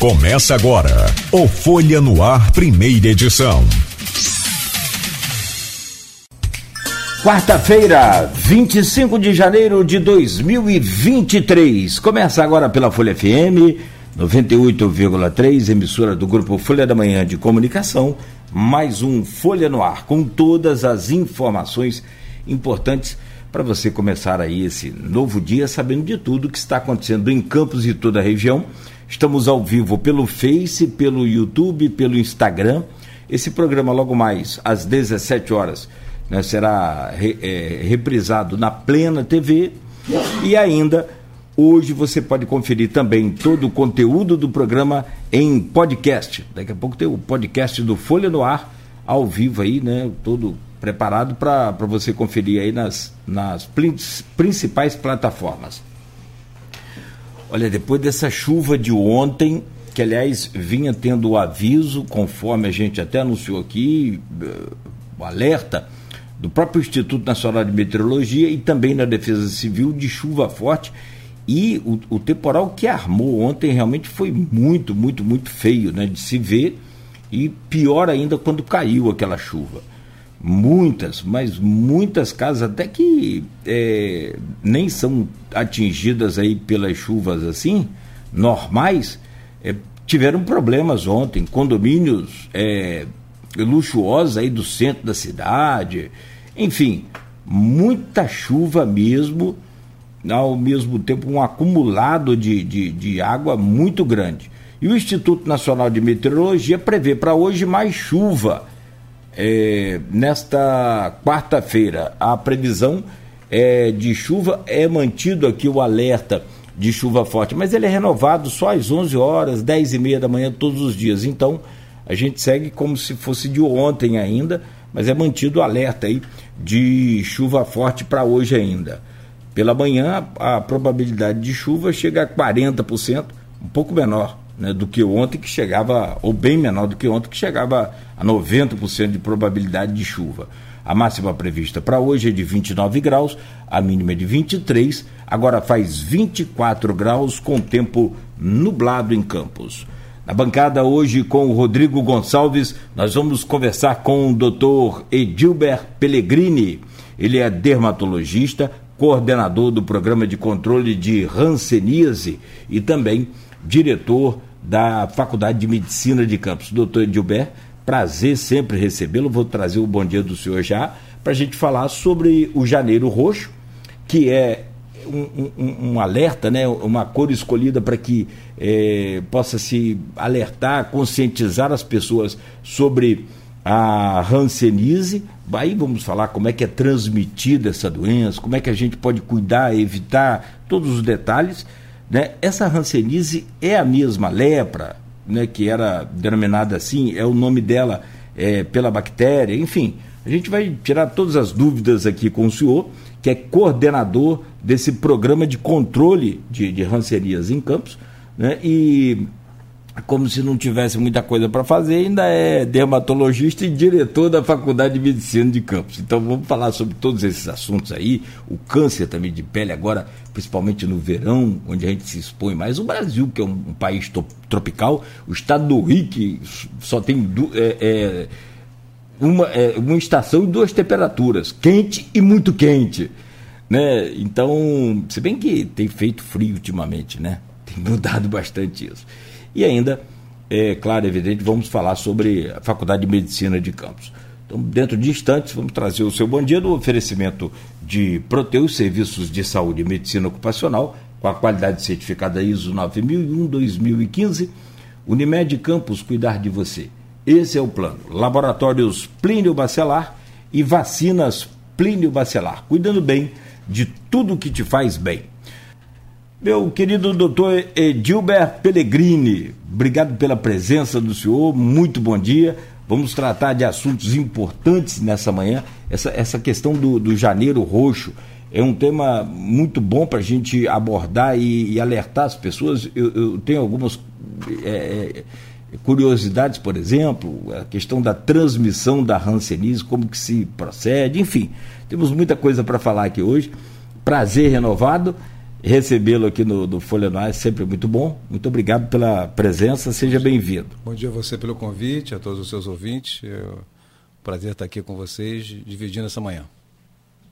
Começa agora o Folha no Ar, primeira edição. Quarta-feira, 25 de janeiro de 2023. Começa agora pela Folha FM 98,3, emissora do grupo Folha da Manhã de Comunicação. Mais um Folha no Ar com todas as informações importantes para você começar aí esse novo dia sabendo de tudo que está acontecendo em Campos e toda a região. Estamos ao vivo pelo Face, pelo YouTube, pelo Instagram. Esse programa logo mais às 17 horas né, será re, é, reprisado na Plena TV e ainda hoje você pode conferir também todo o conteúdo do programa em podcast. Daqui a pouco tem o podcast do Folha no Ar ao vivo aí, né, todo preparado para você conferir aí nas, nas principais plataformas. Olha, depois dessa chuva de ontem, que aliás vinha tendo o aviso, conforme a gente até anunciou aqui, eh, o alerta do próprio Instituto Nacional de Meteorologia e também da Defesa Civil de chuva forte. E o, o temporal que armou ontem realmente foi muito, muito, muito feio né, de se ver. E pior ainda quando caiu aquela chuva muitas, mas muitas casas até que é, nem são atingidas aí pelas chuvas assim, normais, é, tiveram problemas ontem, condomínios é, luxuosos aí do centro da cidade, enfim, muita chuva mesmo, ao mesmo tempo um acumulado de, de, de água muito grande. E o Instituto Nacional de Meteorologia prevê para hoje mais chuva é, nesta quarta-feira, a previsão é, de chuva é mantido aqui o alerta de chuva forte, mas ele é renovado só às 11 horas, 10 e meia da manhã todos os dias. Então a gente segue como se fosse de ontem ainda, mas é mantido o alerta aí de chuva forte para hoje ainda. Pela manhã a probabilidade de chuva chega a 40%, um pouco menor né, do que ontem, que chegava, ou bem menor do que ontem, que chegava a 90% de probabilidade de chuva. A máxima prevista para hoje é de 29 graus, a mínima é de 23, agora faz 24 graus com tempo nublado em Campos. Na bancada hoje com o Rodrigo Gonçalves, nós vamos conversar com o Dr. Edilber Pellegrini. Ele é dermatologista, coordenador do programa de controle de Hanseníase e também diretor da Faculdade de Medicina de Campos. Doutor Edilber, prazer sempre recebê-lo. Vou trazer o bom dia do senhor já para a gente falar sobre o Janeiro Roxo, que é um, um, um alerta, né, uma cor escolhida para que é, possa se alertar, conscientizar as pessoas sobre a Hanseníase. Aí vamos falar como é que é transmitida essa doença, como é que a gente pode cuidar, evitar todos os detalhes. Né? Essa hanseníase é a mesma lepra, né, que era denominada assim, é o nome dela é, pela bactéria, enfim. A gente vai tirar todas as dúvidas aqui com o senhor, que é coordenador desse programa de controle de, de hanseníase em Campos, né, e como se não tivesse muita coisa para fazer, ainda é dermatologista e diretor da Faculdade de Medicina de Campos. Então vamos falar sobre todos esses assuntos aí, o câncer também de pele agora, principalmente no verão, onde a gente se expõe mais. O Brasil, que é um, um país tropical, o estado do Rio, que só tem é, é, uma, é, uma estação e duas temperaturas, quente e muito quente. Né? Então, se bem que tem feito frio ultimamente, né? Tem mudado bastante isso. E ainda, é claro, evidente, vamos falar sobre a Faculdade de Medicina de Campos. Então, dentro de instantes, vamos trazer o seu bom dia do oferecimento de Proteus Serviços de Saúde e Medicina Ocupacional, com a qualidade certificada ISO 9001-2015. Unimed Campos, cuidar de você. Esse é o plano. Laboratórios Plínio Bacelar e vacinas Plínio Bacelar, cuidando bem de tudo que te faz bem. Meu querido doutor Edilber Pellegrini, obrigado pela presença do senhor, muito bom dia. Vamos tratar de assuntos importantes nessa manhã. Essa, essa questão do, do janeiro roxo é um tema muito bom para a gente abordar e, e, alertar as pessoas. Eu, eu tenho algumas é, é, curiosidades, por exemplo, a questão da transmissão da Hanseníase, como que se procede, enfim. Temos muita coisa para falar aqui hoje. Prazer renovado recebê-lo aqui no, no Folha Noir é sempre muito bom. Muito obrigado pela presença, seja bem-vindo. Bom dia a você pelo convite, a todos os seus ouvintes. É um prazer estar aqui com vocês, dividindo essa manhã.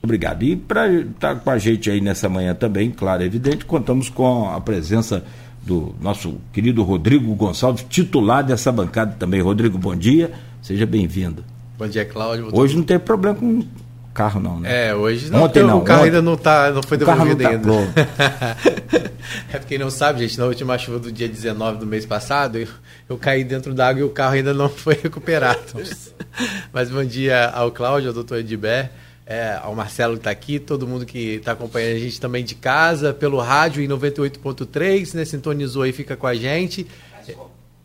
Obrigado. E para estar com a gente aí nessa manhã também, claro, é evidente, contamos com a presença do nosso querido Rodrigo Gonçalves, titular dessa bancada também. Rodrigo, bom dia, seja bem-vindo. Bom dia, Cláudio. Hoje não tem problema com carro não, né? É, hoje não. Ontem não. O carro ontem, ainda não, tá, não foi devolvido tá ainda. é porque não sabe, gente, na última chuva do dia 19 do mês passado, eu, eu caí dentro d'água e o carro ainda não foi recuperado. Mas bom dia ao Cláudio, ao doutor Edibert é, ao Marcelo que está aqui, todo mundo que está acompanhando a gente também de casa, pelo rádio em 98.3, né? Sintonizou aí, fica com a gente.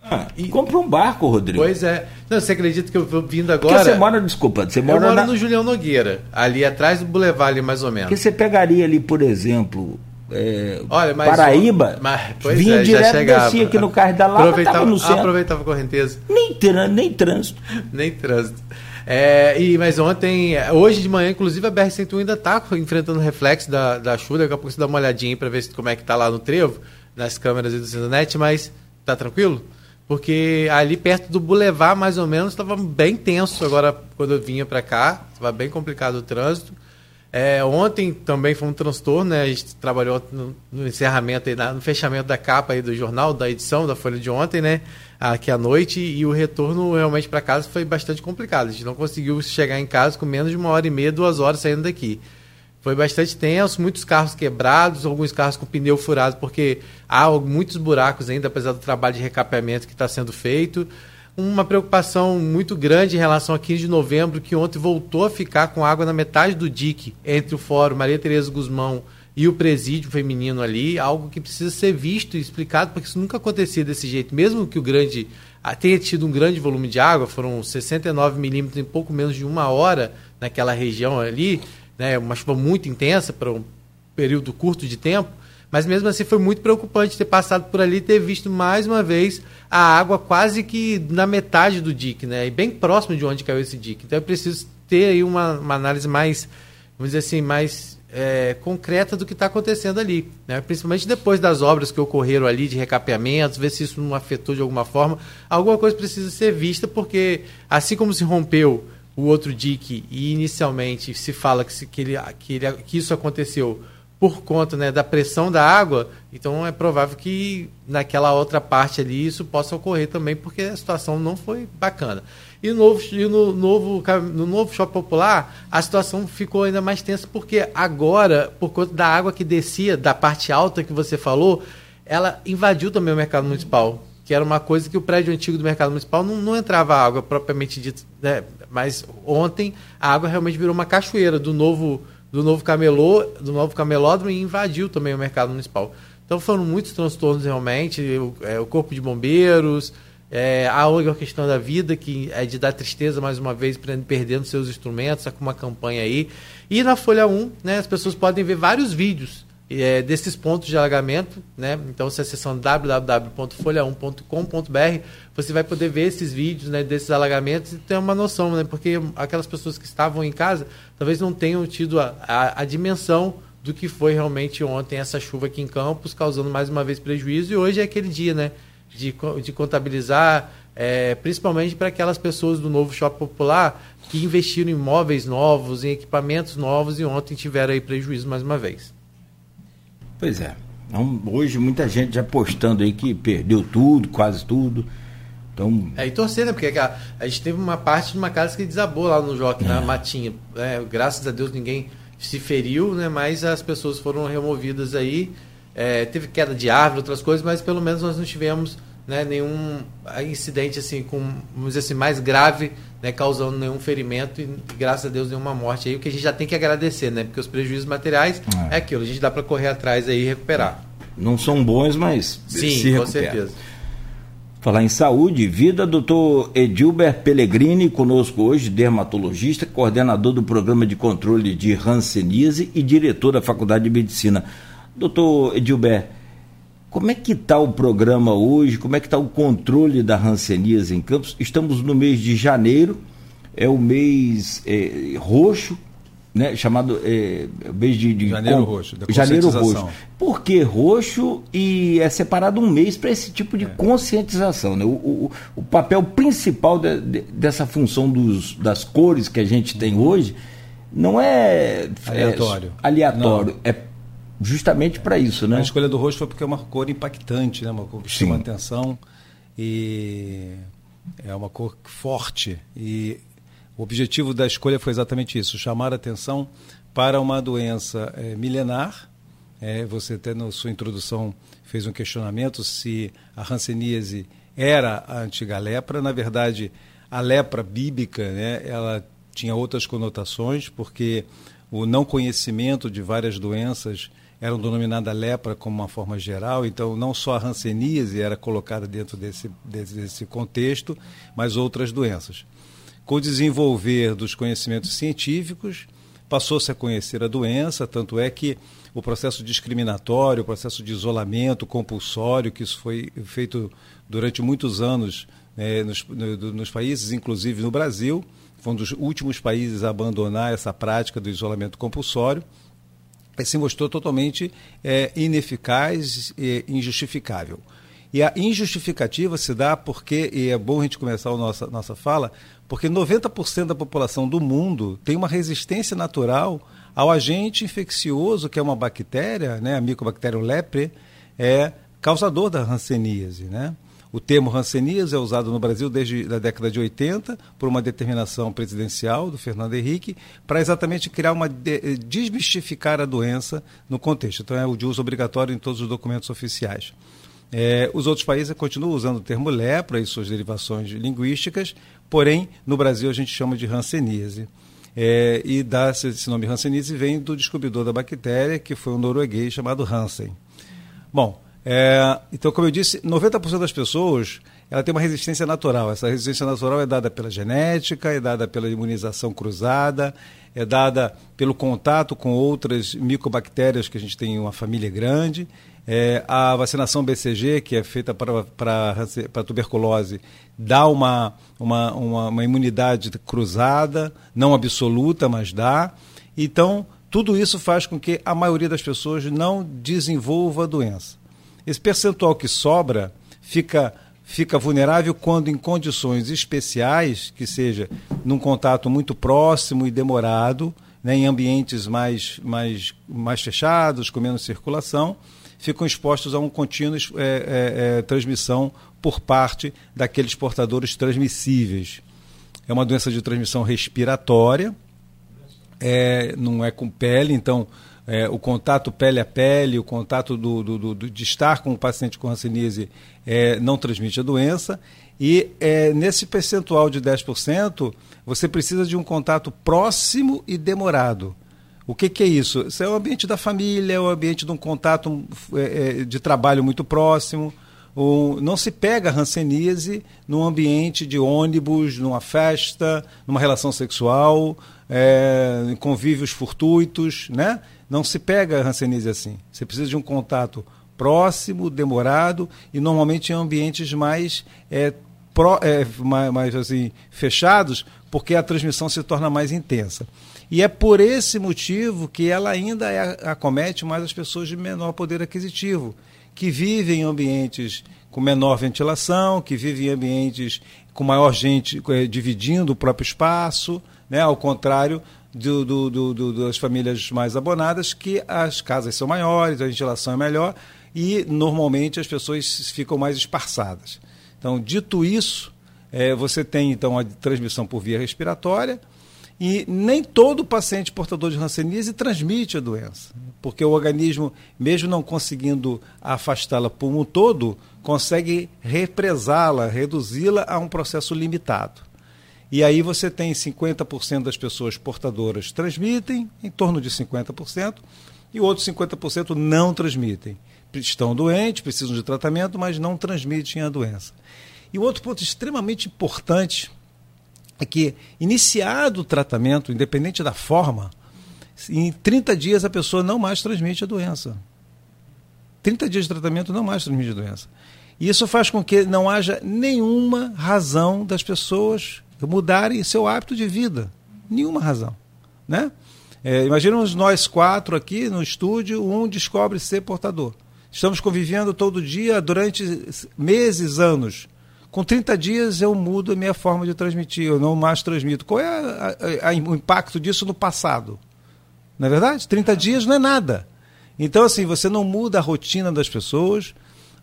Ah, e compra um barco, Rodrigo. Pois é. Não, você acredita que eu vou vindo agora. Porque você mora, desculpa, você mora. Eu moro na... no Julião Nogueira, ali atrás do Boulevard, ali mais ou menos. Que você pegaria ali, por exemplo, é, Olha, mas, Paraíba, mas, vinha é, direto, descia aqui no carro da Lava, aproveitava, no centro. aproveitava a correnteza. Nem, nem trânsito. nem trânsito. É, e, mas ontem, hoje de manhã, inclusive, a BR-101 ainda está enfrentando reflexo da, da chuva. Daqui a pouco você dá uma olhadinha para ver como é que está lá no trevo, nas câmeras do Cinenet, mas tá tranquilo? Porque ali perto do Boulevard, mais ou menos, estava bem tenso agora quando eu vinha para cá. Estava bem complicado o trânsito. É, ontem também foi um transtorno, né? A gente trabalhou no, no encerramento, aí, no fechamento da capa aí do jornal, da edição da Folha de ontem, né? Aqui à noite, e o retorno realmente para casa foi bastante complicado. A gente não conseguiu chegar em casa com menos de uma hora e meia, duas horas saindo daqui. Foi bastante tenso, muitos carros quebrados, alguns carros com pneu furado, porque há muitos buracos ainda, apesar do trabalho de recapeamento que está sendo feito uma preocupação muito grande em relação a 15 de novembro, que ontem voltou a ficar com água na metade do dique entre o Fórum Maria Tereza Guzmão e o presídio feminino ali, algo que precisa ser visto e explicado, porque isso nunca acontecia desse jeito. Mesmo que o grande ah, tenha tido um grande volume de água, foram 69 milímetros em pouco menos de uma hora naquela região ali, né, uma chuva muito intensa para um período curto de tempo, mas mesmo assim foi muito preocupante ter passado por ali e ter visto mais uma vez a água quase que na metade do dique, né? E bem próximo de onde caiu esse dique. Então é preciso ter aí uma, uma análise mais, vamos dizer assim, mais é, concreta do que está acontecendo ali. Né? Principalmente depois das obras que ocorreram ali de recapeamentos, ver se isso não afetou de alguma forma. Alguma coisa precisa ser vista, porque assim como se rompeu o outro dique e inicialmente se fala que, se, que, ele, que, ele, que isso aconteceu por conta né, da pressão da água, então é provável que naquela outra parte ali isso possa ocorrer também, porque a situação não foi bacana. E no novo, e no novo, no novo shopping popular, a situação ficou ainda mais tensa, porque agora, por conta da água que descia da parte alta que você falou, ela invadiu também o mercado municipal, que era uma coisa que o prédio antigo do mercado municipal não, não entrava água propriamente dita, né? Mas ontem a água realmente virou uma cachoeira do novo do novo camelô, do novo camelódromo e invadiu também o mercado municipal. Então foram muitos transtornos realmente, o, é, o corpo de bombeiros, é, a outra questão da vida, que é de dar tristeza mais uma vez, perdendo seus instrumentos, está com uma campanha aí. E na Folha 1, né, as pessoas podem ver vários vídeos é, desses pontos de alagamento, né? Então, se acessando www.folha1.com.br, você vai poder ver esses vídeos, né, desses alagamentos e ter uma noção, né? Porque aquelas pessoas que estavam em casa talvez não tenham tido a, a, a dimensão do que foi realmente ontem essa chuva aqui em Campos, causando mais uma vez prejuízo. E hoje é aquele dia, né? De, de contabilizar, é, principalmente para aquelas pessoas do novo shopping popular que investiram em imóveis novos, em equipamentos novos e ontem tiveram aí prejuízo mais uma vez. Pois é. Então, hoje muita gente já postando aí que perdeu tudo, quase tudo. Então... É, e torcer, né? Porque a, a, gente teve uma parte de uma casa que desabou lá no Joque, é. na Matinha. É, graças a Deus ninguém se feriu, né? Mas as pessoas foram removidas aí. É, teve queda de árvore, outras coisas, mas pelo menos nós não tivemos né, nenhum incidente assim com vamos dizer assim mais grave né, causando nenhum ferimento e graças a Deus nenhuma morte aí. O que a gente já tem que agradecer né porque os prejuízos materiais é, é. aquilo a gente dá para correr atrás aí e recuperar. Não são bons mas sim se com certeza. Falar em saúde e vida doutor Edilber Pellegrini conosco hoje dermatologista coordenador do programa de controle de Hanseníase e diretor da Faculdade de Medicina. Doutor Edilber como é que está o programa hoje? Como é que está o controle da ranceníase em Campos? Estamos no mês de janeiro, é o mês é, roxo, né, chamado é, mês de, de janeiro com, roxo, janeiro roxo. Por que roxo e é separado um mês para esse tipo de é. conscientização? Né? O, o, o, papel principal de, de, dessa função dos, das cores que a gente tem hoje não é aleatório, é, aleatório, não. é justamente para isso, né? A escolha do roxo foi porque é uma cor impactante, né? Uma cor que chama atenção e é uma cor forte e o objetivo da escolha foi exatamente isso, chamar a atenção para uma doença é, milenar. É, você até na sua introdução fez um questionamento se a hanseníase era a antiga lepra. Na verdade, a lepra bíblica, né, ela tinha outras conotações, porque o não conhecimento de várias doenças eram denominada lepra como uma forma geral, então não só a hanseníase era colocada dentro desse, desse contexto, mas outras doenças. Com o desenvolver dos conhecimentos científicos, passou-se a conhecer a doença, tanto é que o processo discriminatório, o processo de isolamento compulsório, que isso foi feito durante muitos anos né, nos, no, nos países, inclusive no Brasil, foi um dos últimos países a abandonar essa prática do isolamento compulsório se mostrou totalmente é, ineficaz e injustificável. E a injustificativa se dá porque, e é bom a gente começar a nossa, nossa fala, porque 90% da população do mundo tem uma resistência natural ao agente infeccioso, que é uma bactéria, né, a Mycobacterium lepre, é causador da hanseníase, né? O termo hanseníase é usado no Brasil desde a década de 80 por uma determinação presidencial do Fernando Henrique para exatamente criar uma eh, desmistificar a doença no contexto. Então é o de uso obrigatório em todos os documentos oficiais. É, os outros países continuam usando o termo lepra e suas derivações linguísticas, porém no Brasil a gente chama de hanseníase. É, e dá esse nome hanseníase vem do descobridor da bactéria, que foi um norueguês chamado Hansen. Bom, é, então, como eu disse, 90% das pessoas ela tem uma resistência natural. Essa resistência natural é dada pela genética, é dada pela imunização cruzada, é dada pelo contato com outras micobactérias que a gente tem em uma família grande. É, a vacinação BCG, que é feita para tuberculose, dá uma, uma, uma, uma imunidade cruzada, não absoluta, mas dá. Então, tudo isso faz com que a maioria das pessoas não desenvolva a doença. Esse percentual que sobra fica, fica vulnerável quando em condições especiais, que seja num contato muito próximo e demorado, né, em ambientes mais, mais, mais fechados, com menos circulação, ficam expostos a um contínuo é, é, é, transmissão por parte daqueles portadores transmissíveis. É uma doença de transmissão respiratória, é, não é com pele, então é, o contato pele a pele, o contato do, do, do, de estar com o paciente com hanseníase é, não transmite a doença. E é, nesse percentual de 10%, você precisa de um contato próximo e demorado. O que, que, é isso? Isso é o ambiente da família, é o ambiente de um contato é, é de trabalho muito próximo. O, não se pega hanseníase num ambiente de ônibus, numa festa, numa relação sexual, é, em convívios fortuitos, né? Não se pega a hanseníase assim. Você precisa de um contato próximo, demorado e normalmente em ambientes mais, é, pro, é, mais, mais assim, fechados, porque a transmissão se torna mais intensa. E é por esse motivo que ela ainda é, acomete mais as pessoas de menor poder aquisitivo, que vivem em ambientes com menor ventilação, que vivem em ambientes com maior gente é, dividindo o próprio espaço, né? ao contrário do, do, do, das famílias mais abonadas, que as casas são maiores, a ventilação é melhor e normalmente as pessoas ficam mais esparçadas. Então, dito isso, é, você tem então a transmissão por via respiratória e nem todo paciente portador de hanseníase transmite a doença, porque o organismo, mesmo não conseguindo afastá-la por um todo, consegue represá-la, reduzi-la a um processo limitado. E aí você tem 50% das pessoas portadoras transmitem, em torno de 50%, e outros 50% não transmitem. Estão doentes, precisam de tratamento, mas não transmitem a doença. E outro ponto extremamente importante é que, iniciado o tratamento, independente da forma, em 30 dias a pessoa não mais transmite a doença. 30 dias de tratamento não mais transmite a doença. E isso faz com que não haja nenhuma razão das pessoas mudarem seu hábito de vida. Nenhuma razão. Né? É, imaginemos nós quatro aqui no estúdio, um descobre ser portador. Estamos convivendo todo dia durante meses, anos. Com 30 dias eu mudo a minha forma de transmitir, eu não mais transmito. Qual é a, a, a, o impacto disso no passado? Não é verdade? 30 dias não é nada. Então, assim, você não muda a rotina das pessoas,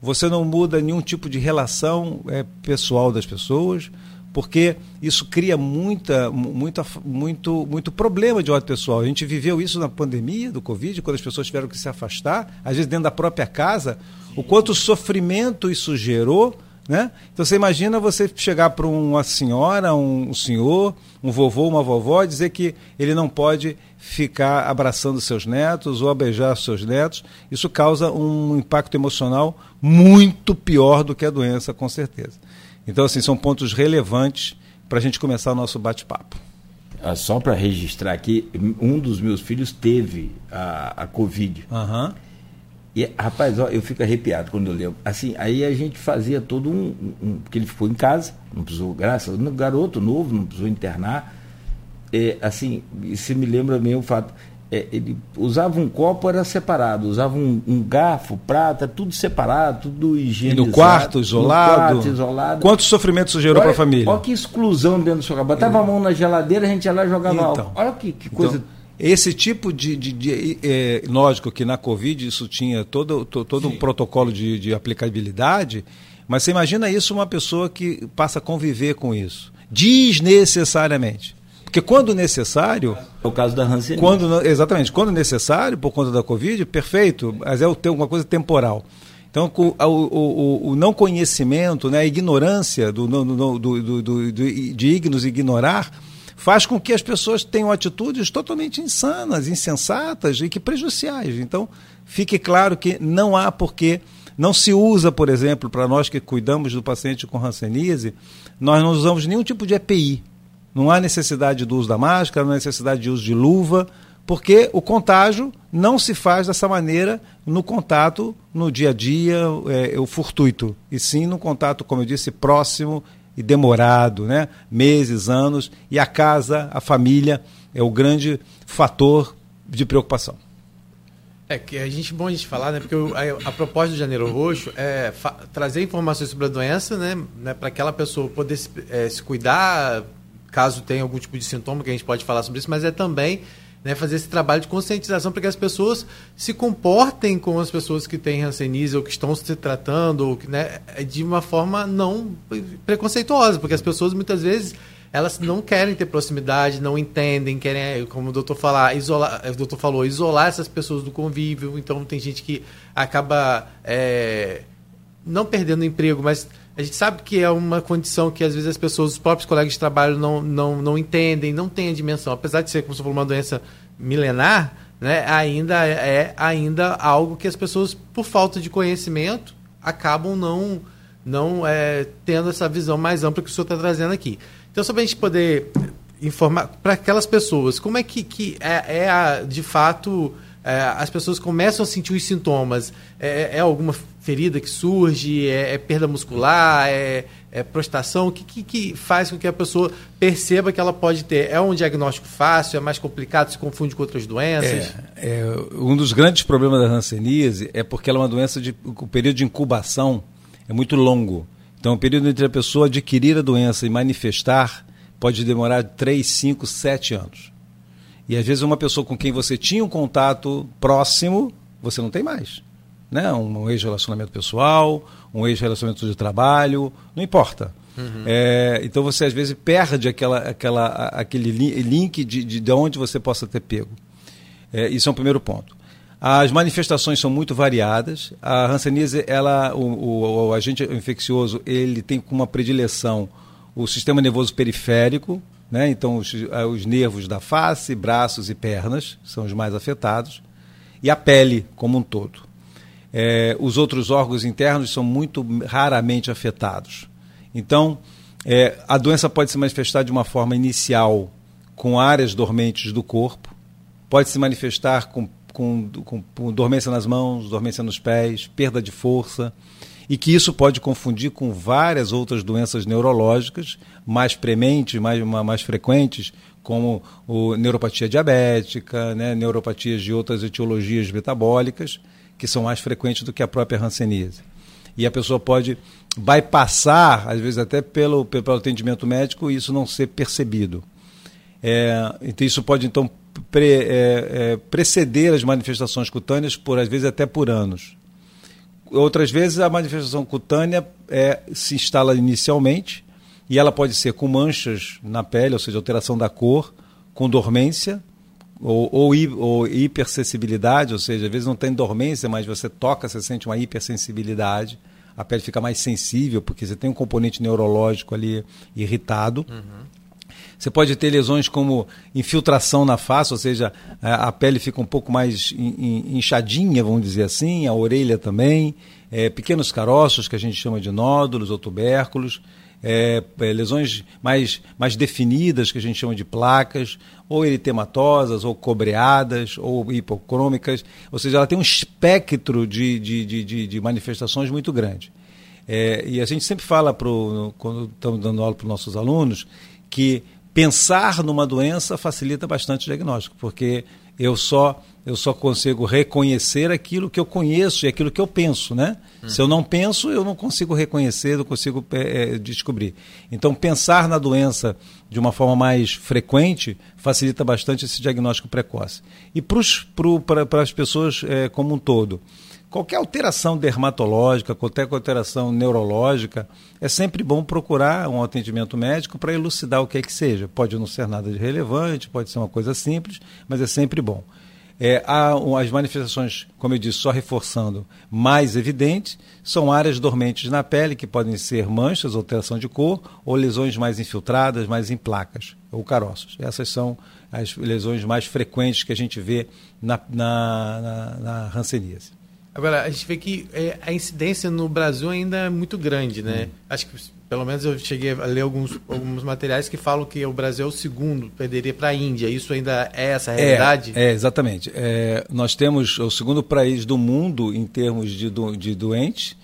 você não muda nenhum tipo de relação é, pessoal das pessoas, porque isso cria muita, muita, muito, muito problema de ordem pessoal. A gente viveu isso na pandemia do Covid, quando as pessoas tiveram que se afastar, às vezes dentro da própria casa, o quanto sofrimento isso gerou né? Então você imagina você chegar para uma senhora, um, senhor, um vovô, uma vovó, dizer que ele não pode ficar abraçando seus netos ou beijar seus netos. Isso causa um impacto emocional muito pior do que a doença, com certeza. Então, assim, são pontos relevantes para a gente começar o nosso bate-papo. Ah, só para registrar aqui, um dos meus filhos teve a, a Covid. Uhum. E, rapaz, ó, eu fico arrepiado quando eu lembro. Assim, aí a gente fazia todo um, um. Porque ele ficou em casa, não precisou, graças um garoto novo, não precisou internar. É, assim, se me lembra meio o fato. É, ele usava um copo, era separado, usava um, um garfo, prata, tudo separado, tudo higienizado. E no quarto, isolado? No quarto, isolado. Quanto sofrimento isso gerou para a família? Olha que exclusão dentro do seu cabelo. Botava a mão na geladeira, a gente ia lá e jogava então, álcool. Olha que, que coisa. Então, esse tipo de. de, de é, lógico que na Covid isso tinha todo, todo, todo um protocolo de, de aplicabilidade, mas você imagina isso uma pessoa que passa a conviver com isso. Desnecessariamente. Porque quando necessário. É o caso da Hansen. Quando, exatamente. Quando necessário, por conta da Covid, perfeito, mas é uma coisa temporal. Então, o, o, o, não conhecimento, né, a ignorância do, do, do, do, de ignos ignorar faz com que as pessoas tenham atitudes totalmente insanas, insensatas e que prejudiciais. Então, fique claro que não há porquê, não se usa, por exemplo, para nós que cuidamos do paciente com hanseníase, nós não usamos nenhum tipo de EPI. Não há necessidade do uso da máscara, não há necessidade de uso de luva, porque o contágio não se faz dessa maneira no contato no dia a dia, é, o fortuito, e sim no contato, como eu disse, próximo e demorado, né? meses, anos, e a casa, a família é o grande fator de preocupação. É que a gente bom a gente falar, né? Porque a, a proposta do Janeiro Roxo é trazer informações sobre a doença, né? né para aquela pessoa poder se, é, se cuidar, caso tenha algum tipo de sintoma, que a gente pode falar sobre isso, mas é também né, fazer esse trabalho de conscientização para que as pessoas se comportem com as pessoas que têm hanseníase ou que estão se tratando ou que, né, de uma forma não preconceituosa, porque as pessoas muitas vezes elas não querem ter proximidade, não entendem, querem, como o doutor falar, isolar, o doutor falou, isolar essas pessoas do convívio. Então tem gente que acaba é, não perdendo emprego, mas a gente sabe que é uma condição que às vezes as pessoas, os próprios colegas de trabalho não, não, não entendem, não têm a dimensão. Apesar de ser, como você falou, uma doença milenar, né, ainda é, é ainda algo que as pessoas, por falta de conhecimento, acabam não, não é, tendo essa visão mais ampla que o senhor está trazendo aqui. Então, só para a gente poder informar para aquelas pessoas, como é que, que é, é a, de fato é, as pessoas começam a sentir os sintomas? É, é alguma ferida que surge? É, é perda muscular? É, é prostração? O que, que, que, faz com que a pessoa perceba que ela pode ter? É um diagnóstico fácil? É mais complicado? Se confunde com outras doenças? É, é um dos grandes problemas da hanseníase é porque ela é uma doença de. O período de incubação é muito longo. Então, o período entre a pessoa adquirir a doença e manifestar pode demorar 3, 5, 7 anos. E às vezes uma pessoa com quem você tinha um contato próximo, você não tem mais. Né? Um, um ex-relacionamento pessoal, um ex-relacionamento de trabalho, não importa. Uhum. É, então você às vezes perde aquela, aquela, aquele link de, de, de onde você possa ter pego. É, isso é um primeiro ponto. As manifestações são muito variadas. A hanseníase, ela, o, o, o agente infeccioso, ele tem como uma predileção o sistema nervoso periférico, né? Então, os, eh, os nervos da face, braços e pernas são os mais afetados, e a pele como um todo. É, os outros órgãos internos são muito raramente afetados. Então, é, a doença pode se manifestar de uma forma inicial com áreas dormentes do corpo, pode se manifestar com, com, com, com dormência nas mãos, dormência nos pés, perda de força e que isso pode confundir com várias outras doenças neurológicas mais prementes, mais, mais frequentes, como o, neuropatia diabética, né, neuropatias de outras etiologias metabólicas, que são mais frequentes do que a própria hanseníase. E a pessoa pode bypassar, às vezes até pelo, pelo atendimento médico, e isso não ser percebido. É, então isso pode então pre, é, é, preceder as manifestações cutâneas por às vezes até por anos. Outras vezes a manifestação cutânea é, se instala inicialmente e ela pode ser com manchas na pele, ou seja, alteração da cor, com dormência ou, ou, ou hipersensibilidade, ou seja, às vezes não tem dormência, mas você toca, você sente uma hipersensibilidade, a pele fica mais sensível porque você tem um componente neurológico ali irritado. Uhum. Você pode ter lesões como infiltração na face, ou seja, a pele fica um pouco mais inchadinha, vamos dizer assim, a orelha também, é, pequenos caroços que a gente chama de nódulos ou tubérculos. É, é, lesões mais, mais definidas, que a gente chama de placas, ou eritematosas, ou cobreadas, ou hipocrômicas. Ou seja, ela tem um espectro de, de, de, de manifestações muito grande. É, e a gente sempre fala, pro, quando estamos dando aula para os nossos alunos, que pensar numa doença facilita bastante o diagnóstico, porque eu só eu só consigo reconhecer aquilo que eu conheço e aquilo que eu penso, né? Hum. Se eu não penso, eu não consigo reconhecer, não consigo é, descobrir. Então, pensar na doença de uma forma mais frequente facilita bastante esse diagnóstico precoce. E para as pessoas é, como um todo, qualquer alteração dermatológica, qualquer alteração neurológica, é sempre bom procurar um atendimento médico para elucidar o que é que seja. Pode não ser nada de relevante, pode ser uma coisa simples, mas é sempre bom. É, há, as manifestações, como eu disse, só reforçando, mais evidentes, são áreas dormentes na pele, que podem ser manchas, alteração de cor, ou lesões mais infiltradas, mais em placas, ou caroços. Essas são as lesões mais frequentes que a gente vê na, na, na, na hanseníase. Agora, a gente vê que é, a incidência no Brasil ainda é muito grande, né? Hum. Acho que, pelo menos, eu cheguei a ler alguns, alguns materiais que falam que o Brasil é o segundo, perderia para a Índia. Isso ainda é essa realidade? É, é exatamente. É, nós temos o segundo país do mundo em termos de, do, de doentes.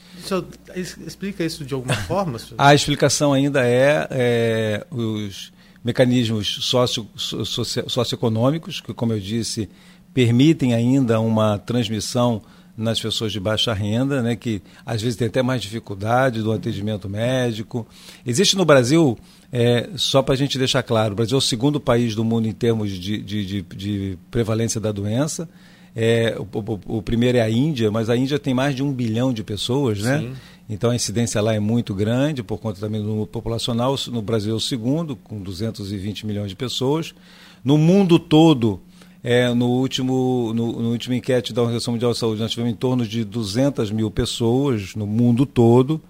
Isso, explica isso de alguma forma? a explicação ainda é, é os mecanismos socio, socio, socioeconômicos, que, como eu disse, permitem ainda uma transmissão nas pessoas de baixa renda, né, que às vezes tem até mais dificuldade do atendimento médico. Existe no Brasil, é, só para a gente deixar claro, o Brasil é o segundo país do mundo em termos de, de, de, de prevalência da doença. É, o, o, o, primeiro é a Índia, mas a Índia tem mais de um bilhão de pessoas, né? Sim. Então a incidência lá é muito grande por conta também do número populacional. No Brasil é o segundo, com 220 milhões de pessoas. No mundo todo, é, no, último, no, no último enquete da Organização Mundial de Saúde, nós tivemos em torno de 200 mil pessoas no mundo todo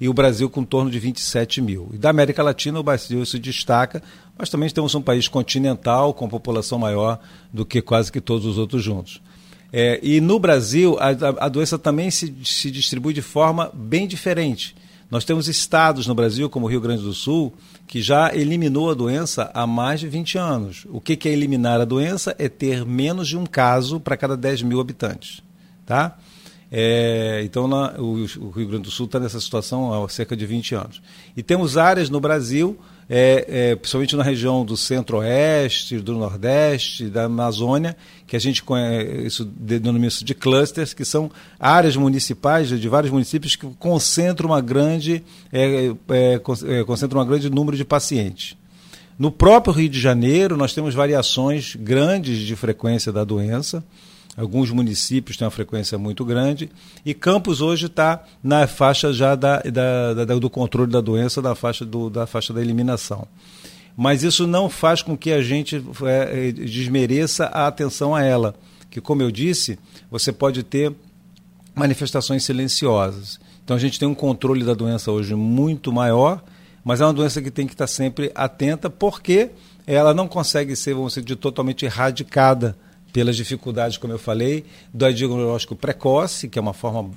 e o Brasil com em torno de 27 mil. E da América Latina, o Brasil se destaca, mas também temos um país continental com população maior do que quase que todos os outros juntos. É, e no Brasil, a, a, doença também se, se distribui de forma bem diferente. Nós temos estados no Brasil, como o Rio Grande do Sul, que já eliminou a doença há mais de 20 anos. O que é eliminar a doença? É ter menos de um caso para cada 10 mil habitantes. Tá? É, então, na, o, o, Rio Grande do Sul está nessa situação há cerca de 20 anos. E temos áreas no Brasil, é, é, principalmente na região do centro-oeste, do nordeste, da Amazônia, que a gente conhece, isso denomina isso de clusters, que são áreas municipais de vários municípios que concentram uma grande, é, é, é, concentram um grande número de pacientes. No próprio Rio de Janeiro, nós temos variações grandes de frequência da doença. Alguns municípios têm uma frequência muito grande e Campos hoje está na faixa já da, da, da, do controle da doença, da faixa, do, da faixa da eliminação. Mas isso não faz com que a gente é, desmereça a atenção a ela, que como eu disse, você pode ter manifestações silenciosas. Então a gente tem um controle da doença hoje muito maior, mas é uma doença que tem que estar sempre atenta, porque ela não consegue ser, vamos dizer, totalmente erradicada pelas dificuldades, como eu falei, do diagnóstico precoce, que é uma forma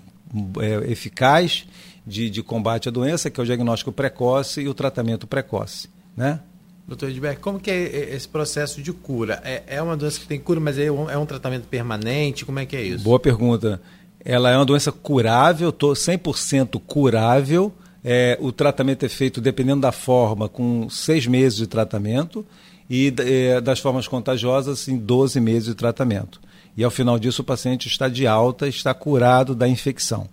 é, eficaz de, de combate à doença, que é o diagnóstico precoce e o tratamento precoce. Né? Doutor Edberg, como que é esse processo de cura? É, é uma doença que tem cura, mas é um, é um tratamento permanente? Como é que é isso? Boa pergunta. Ela é uma doença curável, 100% curável. É, o tratamento é feito, dependendo da forma, com seis meses de tratamento e é, das formas contagiosas em 12 meses de tratamento. E ao final disso, o paciente está de alta, está curado da infecção.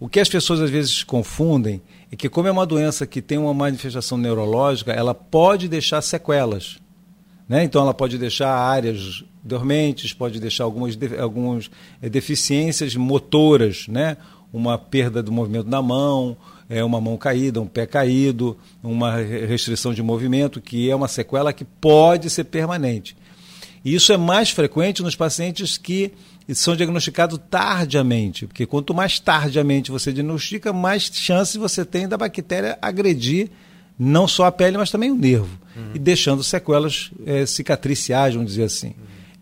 O que as pessoas às vezes confundem é que, como é uma doença que tem uma manifestação neurológica, ela pode deixar sequelas. Né? Então, ela pode deixar áreas dormentes, pode deixar algumas, algumas é, deficiências motoras, né? uma perda do movimento da mão, é, uma mão caída, um pé caído, uma restrição de movimento, que é uma sequela que pode ser permanente. E isso é mais frequente nos pacientes que são diagnosticados tardiamente, porque quanto mais tardiamente você diagnostica, mais chance você tem da bactéria agredir não só a pele, mas também o nervo, uhum. e deixando sequelas é, cicatriciais, vamos dizer assim. Uhum.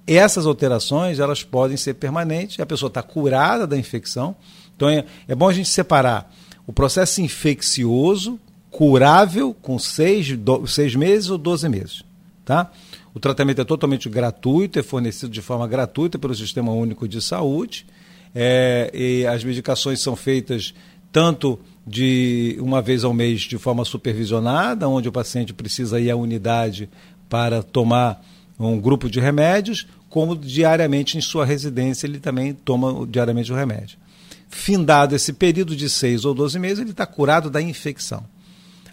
Essas alterações elas podem ser permanentes, a pessoa está curada da infecção, então é, é bom a gente separar o processo infeccioso, curável, com seis, do, seis meses ou 12 meses. Tá? O tratamento é totalmente gratuito, é fornecido de forma gratuita pelo Sistema Único de Saúde. É, e as medicações são feitas tanto de uma vez ao mês de forma supervisionada, onde o paciente precisa ir à unidade para tomar um grupo de remédios, como diariamente em sua residência ele também toma diariamente o remédio. Findado esse período de seis ou 12 meses, ele está curado da infecção.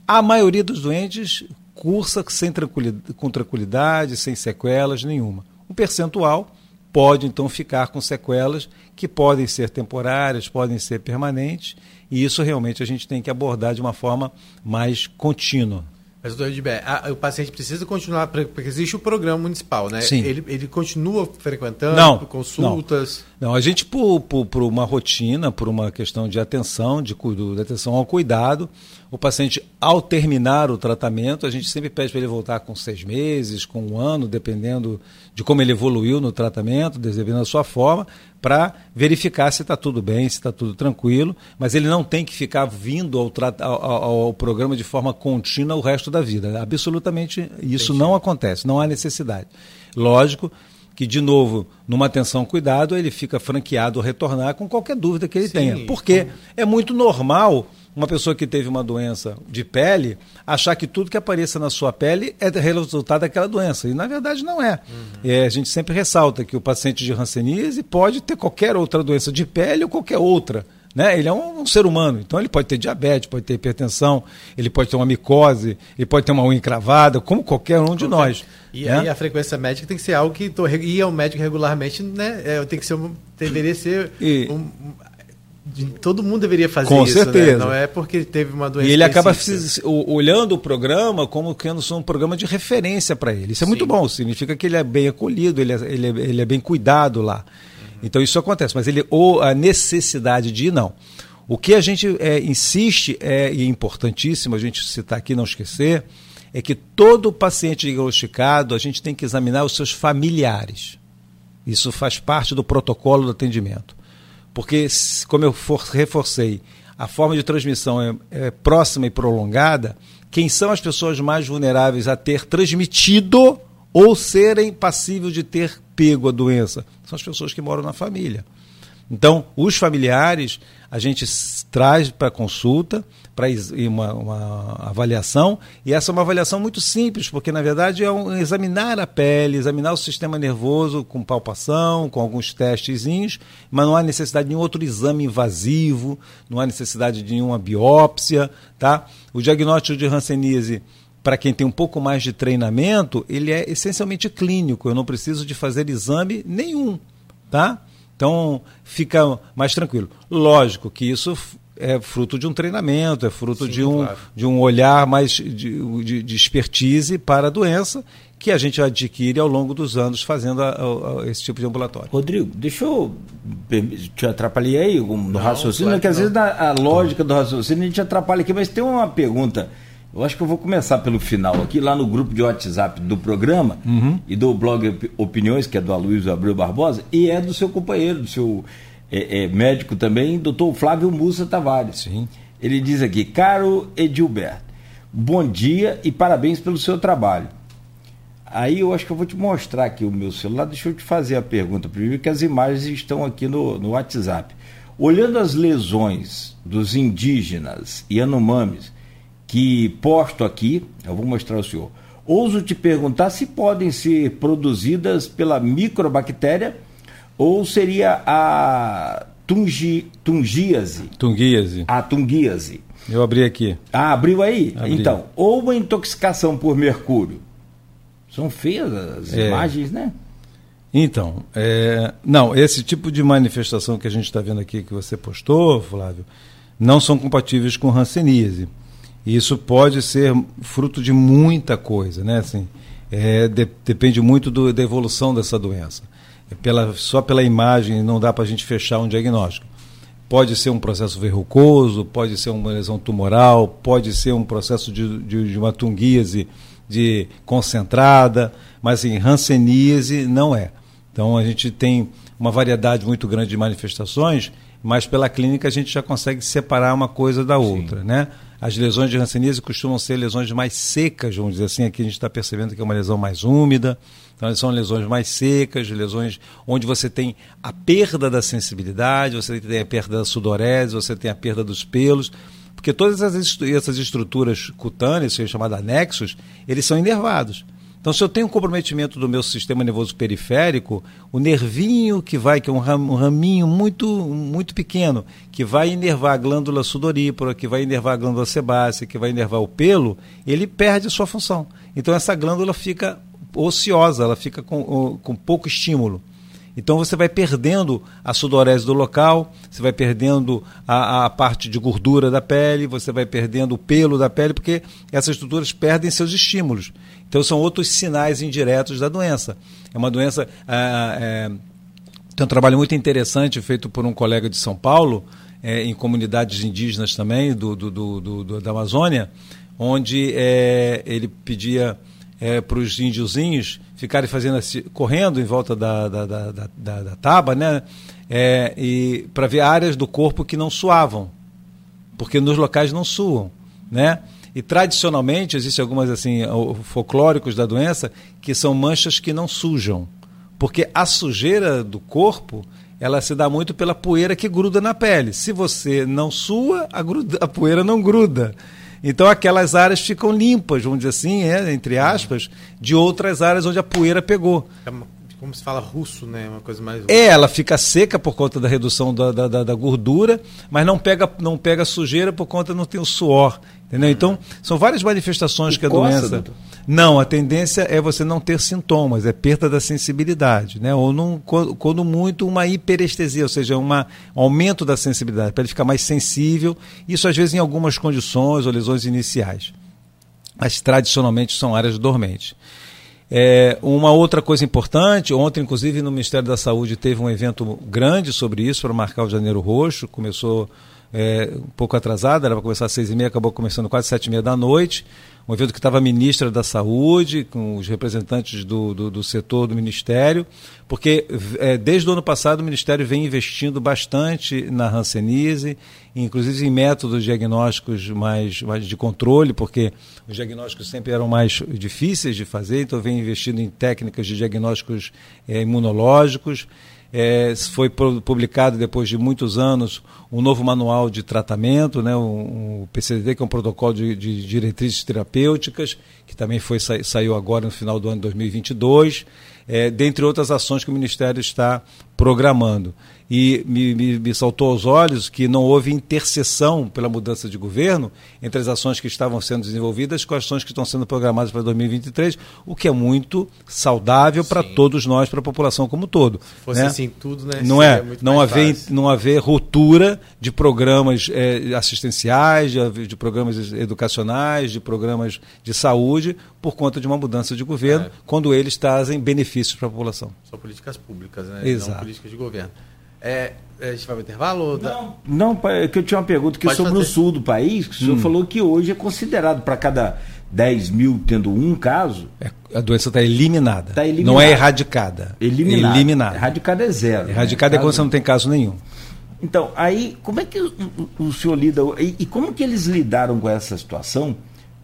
A maioria dos doentes cursa sem tranquilidade, com tranquilidade, sem sequelas nenhuma. Um percentual pode então ficar com sequelas que podem ser temporárias, podem ser permanentes, e isso realmente a gente tem que abordar de uma forma mais contínua. Mas, doutor Edber, o paciente precisa continuar, porque existe o programa municipal, né? Sim. Ele, ele continua frequentando não, consultas? Não, não a gente, por, por, por, uma rotina, por uma questão de atenção, de, de atenção ao cuidado, o paciente, ao terminar o tratamento, a gente sempre pede para ele voltar com seis meses, com um ano, dependendo de como ele evoluiu no tratamento, desenvolvendo a sua forma, para verificar se está tudo bem, se está tudo tranquilo, mas ele não tem que ficar vindo ao, ao, ao, programa de forma contínua o resto da vida. Absolutamente isso Entendi. não acontece, não há necessidade. Lógico que, de novo, numa atenção cuidado, ele fica franqueado a retornar com qualquer dúvida que ele Sim. tenha. Porque é muito normal uma pessoa que teve uma doença de pele achar que tudo que apareça na sua pele é resultado daquela doença. E na verdade não é. Uhum. é. A gente sempre ressalta que o paciente de Hanseníase pode ter qualquer outra doença de pele ou qualquer outra. Né? Ele é um, um, ser humano, então ele pode ter diabetes, pode ter hipertensão, ele pode ter uma micose, ele pode ter uma unha encravada, como qualquer um de nós. E né? aí a frequência médica tem que ser algo que tô, ir ao médico regularmente, né? É, tem que ser deveria ser e, um, todo mundo deveria fazer Com isso, né? certeza. Né? Não é porque teve uma doença. E ele acaba olhando o programa como que um programa de referência para ele. Isso é Sim. muito bom, significa que ele é bem acolhido, ele é, ele é, ele é bem cuidado lá. Então isso acontece, mas ele ou a necessidade de ir, não. O que a gente é, insiste, é, e é importantíssimo a gente citar aqui, não esquecer, é que todo paciente diagnosticado a gente tem que examinar os seus familiares. Isso faz parte do protocolo do atendimento. Porque, como eu for, reforcei, a forma de transmissão é, é próxima e prolongada, quem são as pessoas mais vulneráveis a ter transmitido ou serem passíveis de ter pego a doença? São as pessoas que moram na família. Então, os familiares a gente traz para consulta, para uma, uma, avaliação, e essa é uma avaliação muito simples, porque na verdade é um, examinar a pele, examinar o sistema nervoso com palpação, com alguns testezinhos, mas não há necessidade de nenhum outro exame invasivo, não há necessidade de nenhuma biópsia. Tá? O diagnóstico de Hanseníase para quem tem um pouco mais de treinamento, ele é essencialmente clínico. Eu não preciso de fazer exame nenhum, tá? Então fica mais tranquilo. Lógico que isso é fruto de um treinamento, é fruto Sim, de, um, claro. de um olhar mais de, de, de, expertise para a doença que a gente adquire ao longo dos anos fazendo a, a, a esse tipo de ambulatório. Rodrigo, deixa eu te atrapalhar aí no não, raciocínio, claro que às vezes a, a lógica do raciocínio a gente atrapalha aqui, mas tem uma pergunta eu acho que eu vou começar pelo final aqui, lá no grupo de WhatsApp do programa uhum. e do blog Opiniões, que é do Aloysio Abreu Barbosa, e é do seu companheiro, do seu é, é, médico também, doutor Flávio Mussa Tavares. Sim. Ele diz aqui, caro Edilberto, bom dia e parabéns pelo seu trabalho. Aí eu acho que eu vou te mostrar aqui o meu celular, deixa eu te fazer a pergunta primeiro, que as imagens estão aqui no, no WhatsApp. Olhando as lesões dos indígenas e anomames, que posto aqui, eu vou mostrar ao senhor. ouso te perguntar se podem ser produzidas pela microbactéria ou seria a tungi, tungíase. Tungíase. A tungíase. Eu abri aqui. Ah, abriu aí? Abri. Então, ou uma intoxicação por mercúrio. São feias as É. imagens, né? Então, é, não, esse tipo de manifestação que a gente está vendo aqui que você postou, Flávio, não são compatíveis com hanseníase. E Isso pode ser fruto de muita coisa, né? Assim, é, de- depende muito do- da evolução dessa doença. É Pela, só pela imagem não dá para a gente fechar um diagnóstico. Pode ser um processo verrucoso, pode ser uma lesão tumoral, pode ser um processo de, de, de uma tungíase de concentrada, mas assim, hanseníase não é. Então a gente tem uma variedade muito grande de manifestações, mas pela clínica a gente já consegue separar uma coisa da outra, né? As lesões de hanseníase costumam ser lesões mais secas, vamos dizer assim. Aqui a gente está percebendo que é uma lesão mais úmida. Então, são lesões mais secas, lesões onde você tem a perda da sensibilidade, você tem a perda da sudorese, você tem a perda dos pelos. Porque todas essas estruturas cutâneas, chamadas anexos, eles são inervados. Então, se eu tenho um comprometimento do meu sistema nervoso periférico, o nervinho que vai, que é um, ram- raminho muito, muito pequeno, que vai inervar a glândula sudorípara, que vai inervar a glândula sebácea, que vai inervar o pelo, ele perde a sua função. Então, essa glândula fica ociosa, ela fica com, com pouco estímulo. Então você vai perdendo a sudorese do local, você vai perdendo a, a parte de gordura da pele, você vai perdendo o pelo da pele, porque essas estruturas perdem seus estímulos. Então são outros sinais indiretos da doença. É uma doença. ah, é, tem um trabalho muito interessante feito por um colega de São Paulo, eh, em comunidades indígenas também, do, do, do- do- da Amazônia, onde eh, ele pedia para os índiozinhos ficarem fazendo assim, correndo em volta da, da, da, da, da- taba, né? Eh, e para ver áreas do corpo que não suavam porque nos locais não suam, né? E tradicionalmente existem algumas assim folclóricos da doença que são manchas que não sujam, porque a sujeira do corpo ela se dá muito pela poeira que gruda na pele. Se você não sua, a, gruda- a poeira não gruda. Então aquelas áreas ficam limpas, vamos dizer assim, é, entre aspas, de outras áreas onde a poeira pegou. Como se fala russo, né? Uma coisa mais. É, ela fica seca por conta da redução da, da, da- gordura, mas não pega, não pega sujeira por conta não tem o suor. Entendeu? Então, são várias manifestações E que a coça, doença. doutor? Não, a tendência é você não ter sintomas, é perda da sensibilidade, né? Ou num, quando, muito uma hiperestesia, ou seja, um aumento da sensibilidade, para ele ficar mais sensível. Isso às vezes em algumas condições ou lesões iniciais. Mas tradicionalmente são áreas dormentes. É, uma outra coisa importante, ontem, inclusive, no Ministério da Saúde teve um evento grande sobre isso para marcar o Janeiro Roxo. Começou é, um pouco atrasado, era para começar às seis e meia, acabou começando quase sete e meia da noite. Um evento que estava a ministra da Saúde, com os representantes do, do, do setor do Ministério, porque é, desde o ano passado o Ministério vem investindo bastante na Hanseníase, inclusive em métodos diagnósticos mais, mais de controle, porque os diagnósticos sempre eram mais difíceis de fazer, então vem investindo em técnicas de diagnósticos é, imunológicos. É, foi publicado depois de muitos anos um novo manual de tratamento, né, o, o PCD, que é um protocolo de, de diretrizes terapêuticas, que também foi, sa, saiu agora no final do ano de 2022, é, dentre outras ações que o Ministério está programando. E me, me, me, saltou aos olhos que não houve interseção pela mudança de governo entre as ações que estavam sendo desenvolvidas com as ações que estão sendo programadas para 2023, o que é muito saudável para todos nós, para a população como um todo. Se fosse né? assim tudo, né? Não é? Não haver, não haver ruptura de programas é, assistenciais, de, de, programas educacionais, de programas de saúde, por conta de uma mudança de governo, é. quando eles trazem benefícios para a população. São políticas públicas, né? Exato. Não políticas de governo. É, a gente vai para o intervalo? Não, não, é que eu tinha uma pergunta que sobre fazer. o sul do país, que o senhor hum. falou que hoje é considerado para cada 10 mil tendo um caso. É, a doença está eliminada. Tá eliminada. Não é erradicada. Eliminada. eliminada. Erradicada é zero. Erradicada né? é quando você não tem caso nenhum. Então, aí, como é que o, o, o senhor lida. E, e, como que eles lidaram com essa situação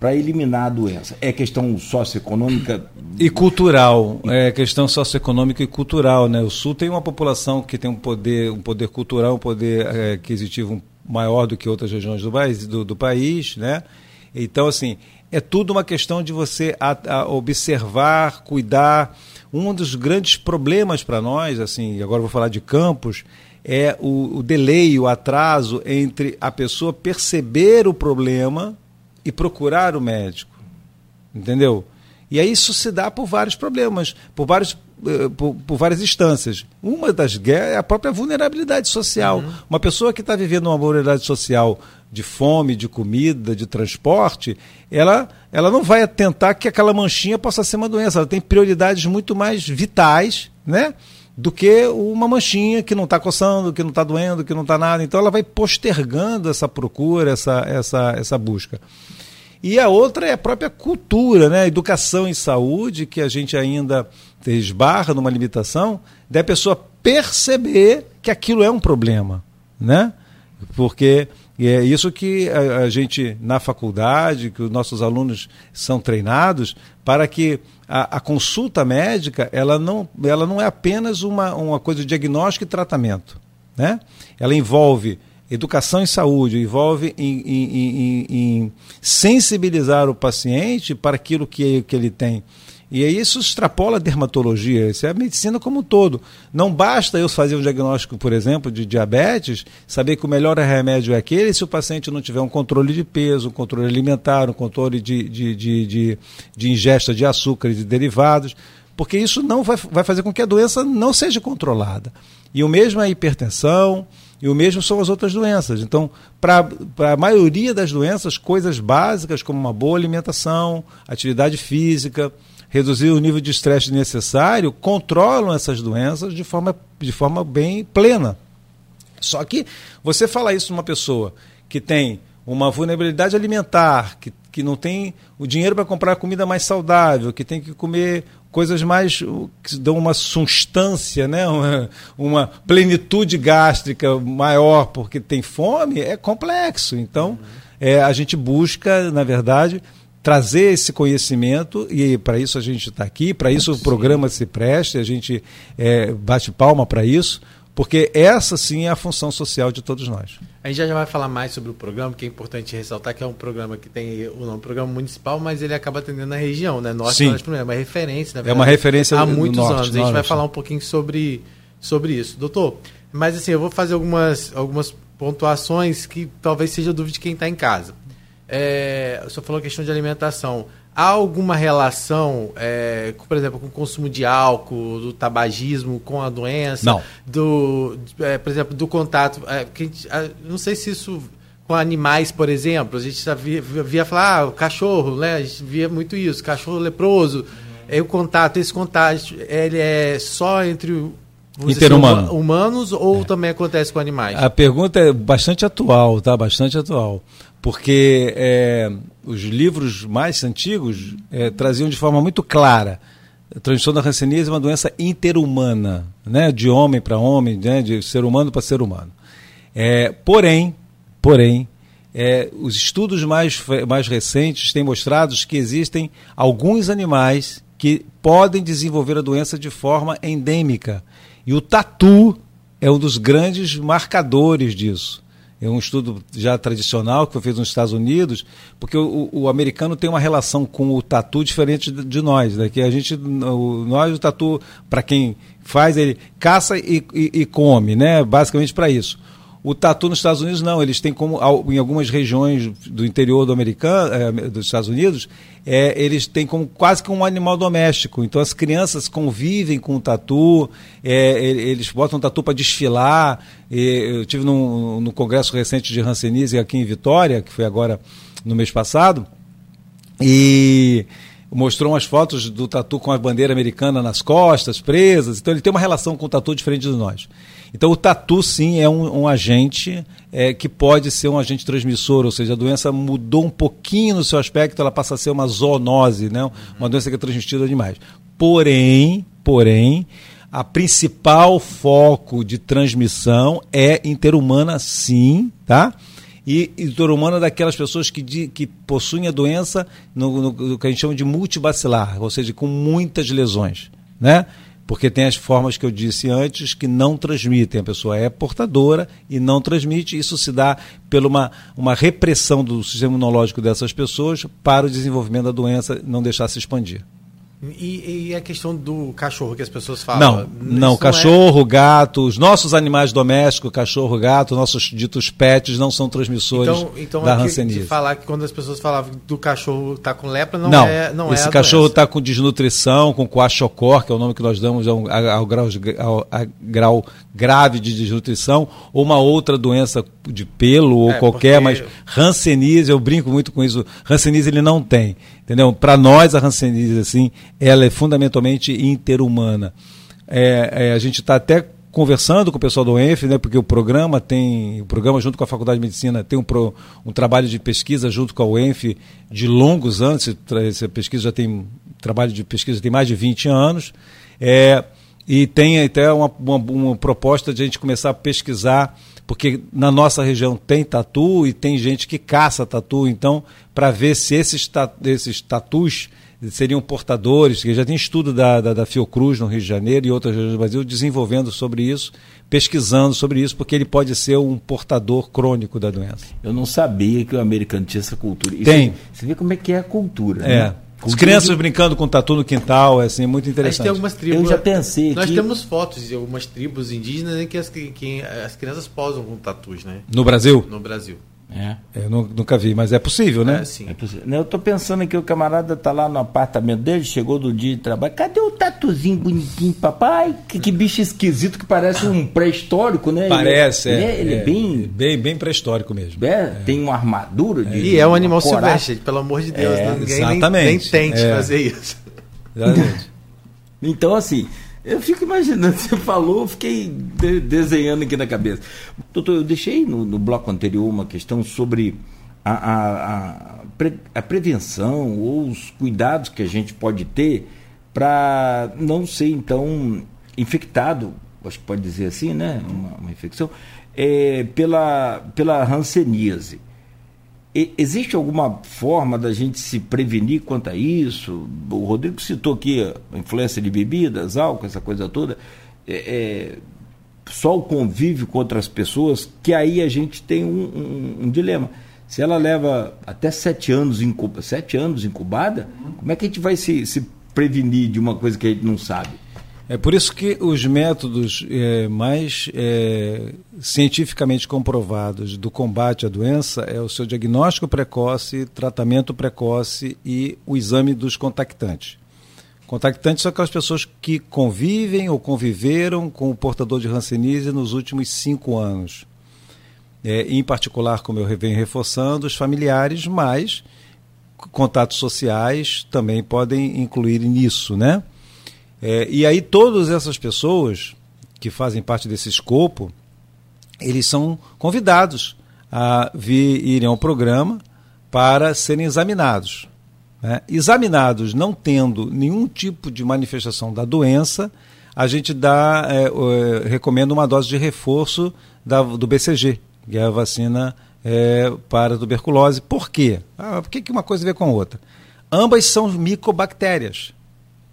para eliminar a doença? É questão socioeconômica? E cultural. É questão socioeconômica e cultural. Né? O Sul tem uma população que tem um poder, um poder cultural, um poder é, aquisitivo maior do que outras regiões do país, do, do país. Né? Então, assim, é tudo uma questão de você a, a observar, cuidar. Um dos grandes problemas para nós, assim, agora vou falar de campos, é o, o delay, o atraso entre a pessoa perceber o problema e procurar o médico. Entendeu? E aí isso se dá por vários problemas, por, vários, eh, por, por várias instâncias. Uma das guerras é a própria vulnerabilidade social. Uhum. Uma pessoa que está vivendo uma vulnerabilidade social de fome, de comida, de transporte, ela, ela não vai atentar que aquela manchinha possa ser uma doença. Ela tem prioridades muito mais vitais, né? Do que uma manchinha que não está coçando, que não está doendo, que não está nada. Então ela vai postergando essa procura, essa, essa, essa busca. E a outra é a própria cultura, né? educação e saúde, que a gente ainda esbarra numa limitação, da pessoa perceber que aquilo é um problema. Né? Porque é isso que a, a gente, na faculdade, que os nossos alunos são treinados, para que a, a, consulta médica ela não, ela não é apenas uma, uma coisa de diagnóstico e tratamento. Né? Ela envolve educação em saúde envolve em, em, em, em, sensibilizar o paciente para aquilo que, que ele tem. E aí isso extrapola a dermatologia, isso é a medicina como um todo. Não basta eu fazer um diagnóstico, por exemplo, de diabetes, saber que o melhor remédio é aquele se o paciente não tiver um controle de peso, um controle alimentar, um controle de, de, de, de, de ingesta de açúcar e de derivados, porque isso não vai, vai fazer com que a doença não seja controlada. E o mesmo é a hipertensão, e o mesmo são as outras doenças. Então, para a maioria das doenças, coisas básicas como uma boa alimentação, atividade física, reduzir o nível de estresse necessário, controlam essas doenças de forma, de forma bem plena. Só que você falar isso numa pessoa que tem uma vulnerabilidade alimentar, que, que não tem o dinheiro para comprar comida mais saudável, que tem que comer coisas mais que dão uma substância, né? uma, uma plenitude gástrica maior porque tem fome, é complexo. Então, uhum. é, a gente busca, na verdade, trazer esse conhecimento e para isso a gente está aqui, para isso o programa se presta, a gente é, bate palma para isso porque essa sim é a função social de todos nós. A gente já vai falar mais sobre o programa, que é importante ressaltar que é um programa que tem o nome programa municipal, mas ele acaba atendendo na região, né? Norte sim. é uma referência, verdade, É uma referência há muitos norte, anos. A gente norte. vai falar um pouquinho sobre, sobre isso. Doutor, mas assim, eu vou fazer algumas, algumas pontuações que talvez seja dúvida de quem está em casa. É, o senhor falou a questão de alimentação. Há alguma relação, é, por exemplo, com o consumo de álcool, do tabagismo com a doença? Não. Do, é, por exemplo, do contato. É, gente, não sei se isso com animais, por exemplo. A gente via, via falar, ah, o cachorro, né? A gente via muito isso, cachorro leproso. Uhum. É, o contato, esse contato, ele é só entre Interhumano. Dizer, humanos ou é. também acontece com animais? A pergunta é bastante atual, tá? Bastante atual porque é, os livros mais antigos é, traziam de forma muito clara a transmissão da hanseníase é uma doença interhumana, né, de homem para homem, né, de ser humano para ser humano. É, porém, porém, é, os estudos mais, mais recentes têm mostrado que existem alguns animais que podem desenvolver a doença de forma endêmica. E o tatu é um dos grandes marcadores disso é um estudo já tradicional que foi feito nos Estados Unidos, porque o, o americano tem uma relação com o tatu diferente de, nós, né? que a gente, o, nós o tatu, para quem faz, ele caça e, e, e come, né? basicamente para isso. O tatu nos Estados Unidos não, eles têm como em algumas regiões do interior do americano, é, dos Estados Unidos, é, eles têm como quase que um animal doméstico. Então as crianças convivem com o tatu, é, eles botam o tatu para desfilar. eu tive num, congresso recente de Hanseníase aqui em Vitória, que foi agora no mês passado, e mostrou umas fotos do tatu com a bandeira americana nas costas, presas. Então ele tem uma relação com o tatu diferente de nós. Então o tatu sim é um, um agente é, que pode ser um agente transmissor, ou seja, a doença mudou um pouquinho no seu aspecto, ela passa a ser uma zoonose, né? uma doença que é transmitida demais. Porém, porém, a principal foco de transmissão é interhumana sim, tá? E interhumana daquelas pessoas que, de, que possuem a doença no, no, no, que a gente chama de multibacilar, ou seja, com muitas lesões, né? Porque tem as formas que eu disse antes que não transmitem. A pessoa é portadora e não transmite. Isso se dá pela uma, uma repressão do sistema imunológico dessas pessoas para o desenvolvimento da doença não deixar se expandir. E, e, a questão do cachorro que as pessoas falam? Não, não, não cachorro, é... gato, os nossos animais domésticos, cachorro, gato, nossos ditos pets não são transmissores então, então da hanseníase. Então, falar que quando as pessoas falavam do cachorro tá com lepra, não, não é não Esse é cachorro está com desnutrição, com coaxocor, que é o nome que nós damos ao, ao, grau, ao, ao grau grave de desnutrição, ou uma outra doença de pelo ou é, qualquer, porque... mas hanseníase, eu brinco muito com isso, hanseníase ele não tem. Entendeu? Para nós, a hanseníase, assim, ela é fundamentalmente interhumana. É, é, a gente está até conversando com o pessoal do ENF, né, porque o programa tem, o programa junto com a Faculdade de Medicina tem um, pro, um trabalho de pesquisa junto com a UENF de longos anos, essa pesquisa já tem, trabalho de pesquisa tem mais de 20 anos, é, e tem até uma, uma, uma proposta de a gente começar a pesquisar porque na nossa região tem tatu e tem gente que caça tatu, então, para ver se esses, esses tatus seriam portadores, que já tem estudo da, da, da, Fiocruz no Rio de Janeiro e outras regiões do Brasil desenvolvendo sobre isso, pesquisando sobre isso, porque ele pode ser um portador crônico da doença. Eu não sabia que o americano tinha essa cultura. Isso, tem. Você vê como é que é a cultura. É. Né? As crianças de... brincando com tatu no quintal, é assim, muito interessante. tem algumas tribos. Eu já pensei. Nós que... temos fotos de algumas tribos indígenas em que as, que as crianças posam com tatus, né? No Brasil? No Brasil. É. Eu nunca vi, mas é possível, né? É, sim. É possível. Eu tô pensando que o camarada tá lá no apartamento dele, chegou do dia de trabalho. Cadê o tatuzinho bonitinho, papai? Que, que bicho esquisito que parece um pré-histórico, né? Parece, ele é. Ele é, ele é, é bem. Bem, bem pré-histórico mesmo. É, é, tem uma armadura de. E é um animal silvestre, pelo amor de Deus. É, ninguém exatamente. Nem, nem tente fazer isso. Exatamente. então, assim. Eu fico imaginando, você falou, eu fiquei de, desenhando aqui na cabeça. Doutor, eu deixei no, no bloco anterior uma questão sobre a, a, a, pre, a prevenção ou os cuidados que a gente pode ter para não ser, então, infectado, acho que pode dizer assim, né? Uma, uma infecção, é, pela, pela hanseníase existe alguma forma da gente se prevenir quanto a isso? O Rodrigo citou aqui a influência de bebidas, álcool, essa coisa toda. É, é, só o convívio com outras pessoas, que aí a gente tem um, um, um dilema. Se ela leva até sete anos, incubada, sete anos incubada, como é que a gente vai se, se prevenir de uma coisa que a gente não sabe? É por isso que os métodos é, mais é, cientificamente comprovados do combate à doença é o seu diagnóstico precoce, tratamento precoce e o exame dos contactantes. Contactantes são aquelas pessoas que convivem ou conviveram com o portador de Hanseníase nos últimos cinco anos. É, em particular, como eu venho reforçando, os familiares, mas contatos sociais também podem incluir nisso, né? É, e aí todas essas pessoas que fazem parte desse escopo, eles são convidados a vir irem ao programa para serem examinados. Né? Examinados não tendo nenhum tipo de manifestação da doença, a gente dá, é, é, recomenda uma dose de reforço da, do BCG, que é a vacina é, para tuberculose. Por quê? Ah, por que uma coisa ver com a outra? Ambas são micobactérias.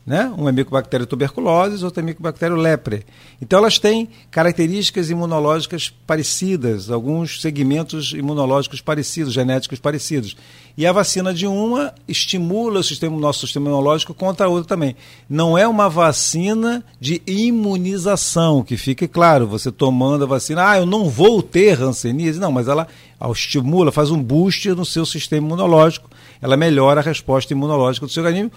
Né? Um é micobactéria tuberculose, outro é micobactéria lepre. Então elas têm características imunológicas parecidas, alguns segmentos imunológicos parecidos, genéticos parecidos. E a vacina de uma estimula o sistema, nosso sistema imunológico contra a outra também. Não é uma vacina de imunização, que fique claro, você tomando a vacina, ah, eu não vou ter hanseníase. Não, mas ela estimula, faz um boost no seu sistema imunológico, ela melhora a resposta imunológica do seu organismo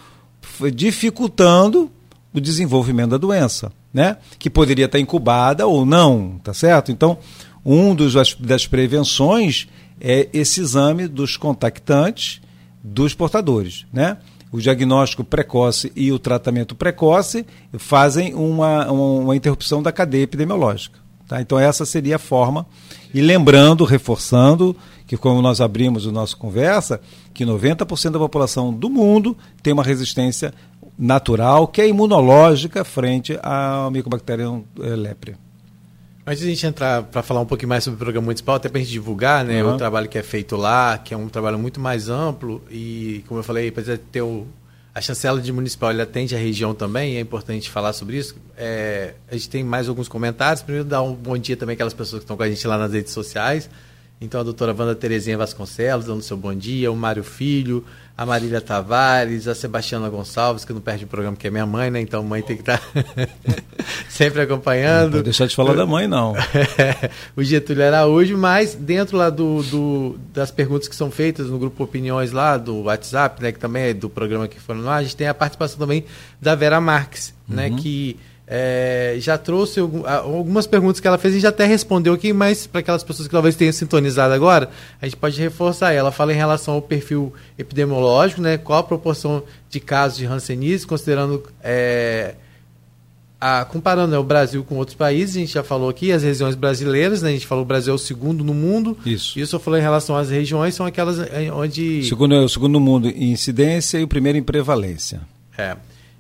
dificultando o desenvolvimento da doença, né? Que poderia estar incubada ou não, tá certo? Então, um dos das prevenções é esse exame dos contactantes dos portadores, né? O diagnóstico precoce e o tratamento precoce fazem uma, uma interrupção da cadeia epidemiológica. Tá? Então, essa seria a forma. E lembrando, reforçando, que como nós abrimos a nossa conversa, que 90% da população do mundo tem uma resistência natural, que é imunológica, frente à micobacterium eh, lepre. Antes de a gente entrar para falar um pouquinho mais sobre o programa municipal, até para a gente divulgar né, uhum. o trabalho que é feito lá, que é um trabalho muito mais amplo e, como eu falei, de ter o, a chancela de municipal ele atende a região também, é importante falar sobre isso. É, a gente tem mais alguns comentários. Primeiro, dar um bom dia também àquelas pessoas que estão com a gente lá nas redes sociais. Então, a doutora Wanda Terezinha Vasconcelos, dando seu bom dia, o Mário Filho, a Marília Tavares, a Sebastiana Gonçalves, que não perde o programa, que é minha mãe, né? Então, mãe tem que estar tá sempre acompanhando. Não deixar de falar da mãe, não. o Getúlio Araújo, mas dentro lá do, do, das perguntas que são feitas no grupo Opiniões lá, do WhatsApp, né? Que também é do programa que foram lá, a gente tem a participação também da Vera Marques, né? uhum. né? Que é, já trouxe algumas perguntas que ela fez e já até respondeu aqui, mas para aquelas pessoas que talvez tenham sintonizado agora, a gente pode reforçar. Ela fala em relação ao perfil epidemiológico, né, qual a proporção de casos de Hanseníase, considerando, é, a, comparando né, o Brasil com outros países, a gente já falou aqui, as regiões brasileiras, né, a gente falou que o Brasil é o segundo no mundo. Isso. Isso eu falei em relação às regiões, são aquelas é, onde. Segundo, é o segundo no mundo em incidência e o primeiro em prevalência. É.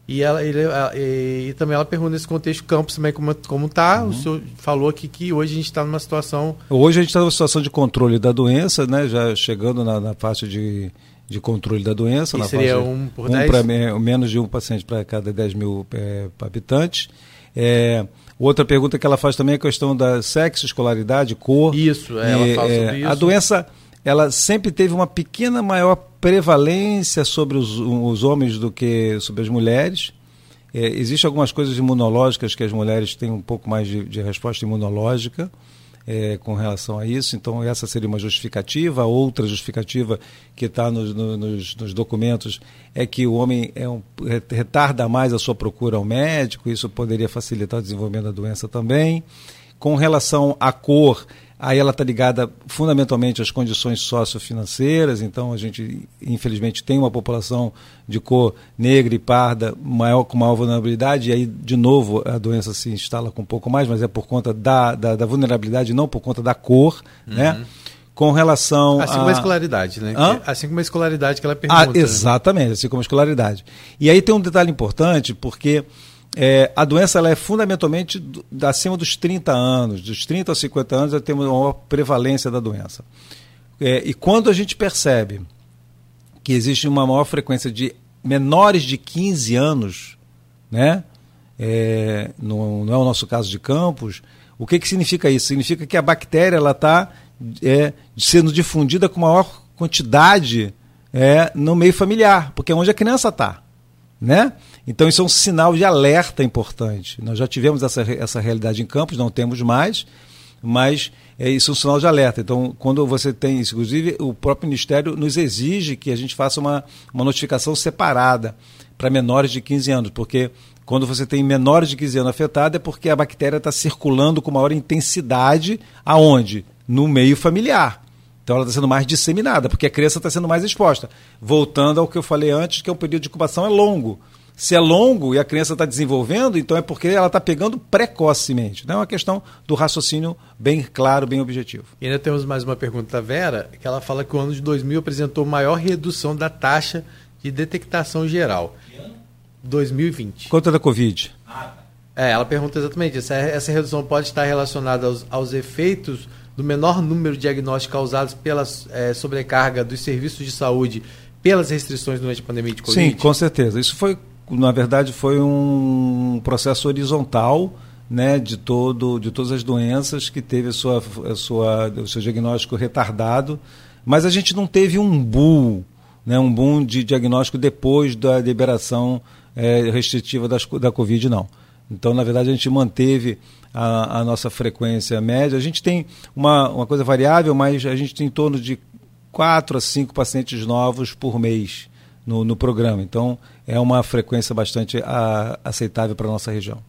E, ela, ele, e, e, também ela pergunta nesse contexto campus também como, como tá. Uhum. O senhor falou aqui que hoje a gente está numa situação. Hoje a gente está numa situação de controle da doença, né? Já chegando na, na faixa de, de controle da doença. E na seria faixa, um por 10? Um menos de um paciente para cada 10 mil é, habitantes. É, outra pergunta que ela faz também é a questão da sexo, escolaridade, cor. Isso, é, ela fala sobre isso. A doença ela sempre teve uma pequena maior prevalência sobre os, os homens do que sobre as mulheres. É, Existem algumas coisas imunológicas que as mulheres têm um pouco mais de, de resposta imunológica é, com relação a isso. Então, essa seria uma justificativa. Outra justificativa que está nos, nos, nos, documentos é que o homem é um, retarda mais a sua procura ao médico, isso poderia facilitar o desenvolvimento da doença também. Com relação à cor, Aí ela está ligada fundamentalmente às condições sociofinanceiras, então a gente, infelizmente, tem uma população de cor negra e parda maior, com maior vulnerabilidade, e aí, de novo, a doença se instala com um pouco mais, mas é por conta da, da, da vulnerabilidade, não por conta da cor, né? uhum. né? Com relação assim como a escolaridade, né? Hã? Assim como a escolaridade que ela pergunta. Ah, exatamente, né? assim como a escolaridade. E aí tem um detalhe importante, porque é, a doença ela é fundamentalmente do, acima dos 30 anos, dos 30 a 50 anos, temos uma maior prevalência da doença. É, e quando a gente percebe que existe uma maior frequência de menores de 15 anos, né? É, não, não, é o nosso caso de campos, o que, que significa isso? Significa que a bactéria está é, sendo difundida com maior quantidade é, no meio familiar, porque é onde a criança está. Né? Então isso é um sinal de alerta importante. Nós já tivemos essa, essa realidade em Campos, não temos mais, mas é, isso é um sinal de alerta. Então, quando você tem isso, inclusive o próprio Ministério nos exige que a gente faça uma, uma notificação separada para menores de 15 anos, porque quando você tem menores de 15 anos afetados é porque a bactéria está circulando com maior intensidade aonde? No meio familiar. Então ela está sendo mais disseminada, porque a criança está sendo mais exposta. Voltando ao que eu falei antes, que é um período de incubação é longo. Se é longo e a criança está desenvolvendo, então é porque ela está pegando precocemente. Não é uma questão do raciocínio bem claro, bem objetivo. E ainda temos mais uma pergunta da Vera, que ela fala que o ano de 2000 apresentou maior redução da taxa de detectação geral. 2020. Quanto da Covid? É, ela pergunta exatamente isso. Essa redução pode estar relacionada aos, aos efeitos do menor número de diagnósticos causados pela é, sobrecarga dos serviços de saúde pelas restrições durante a pandemia de Covid? Sim, com certeza. Isso foi na verdade, foi um processo horizontal né, de, todo, de todas as doenças que teve a sua, a sua, o seu diagnóstico retardado, mas a gente não teve um boom, né, um boom de diagnóstico depois da liberação é, restritiva das, da Covid, não. Então, na verdade, a gente manteve a, a, nossa frequência média. A gente tem uma, uma coisa variável, mas a gente tem em torno de 4 a 5 pacientes novos por mês no, no programa. Então, é uma frequência bastante a, aceitável para a nossa região.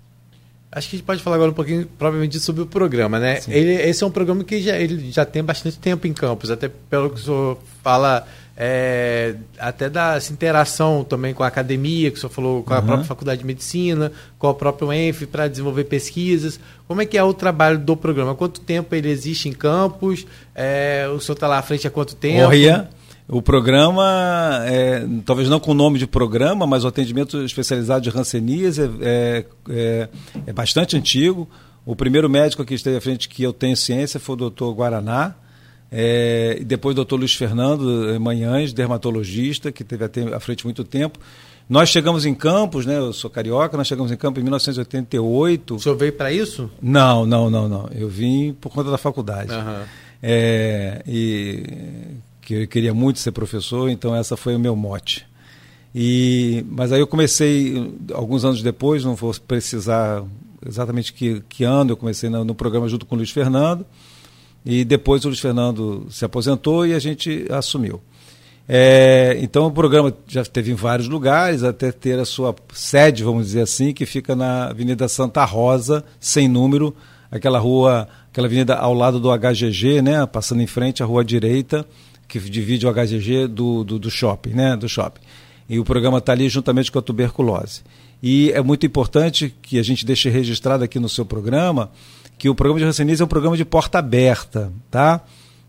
Acho que a gente pode falar agora um pouquinho, provavelmente, sobre o programa, né? Ele, esse é um programa que já, ele já tem bastante tempo em campos, até pelo que o senhor fala, é, até da interação também com a academia, que o senhor falou, com a uhum. própria Faculdade de Medicina, com a própria UENF, para desenvolver pesquisas. Como é que é o trabalho do programa? Quanto tempo ele existe em campos? É, o senhor está lá à frente há quanto tempo? Olha, o programa, é, talvez não com o nome de programa, mas o atendimento especializado de Hanseníase é, é, é, é bastante antigo. O primeiro médico que esteve à frente que eu tenho ciência foi o doutor Guaraná, é, depois o doutor Luiz Fernando Manhães, dermatologista, que esteve à frente muito tempo. Nós chegamos em Campos, né? Eu sou carioca, nós chegamos em Campos em 1988. O senhor veio para isso? Não, não, não, não. Eu vim por conta da faculdade. Aham. É, e que eu queria muito ser professor, então essa foi o meu mote. E, mas aí eu comecei, alguns anos depois, não vou precisar exatamente que, que ano, eu comecei no, no programa junto com o Luiz Fernando, e depois o Luiz Fernando se aposentou e a gente assumiu. É, então o programa já teve em vários lugares, até ter a sua sede, vamos dizer assim, que fica na Avenida Santa Rosa, sem número, aquela rua, aquela avenida ao lado do HGG, né, passando em frente à rua direita, que divide o HGG do, do, do shopping, né, do shopping. E o programa está ali juntamente com a tuberculose. E é muito importante que a gente deixe registrado aqui no seu programa que o programa de Hanseníase é um programa de porta aberta, tá?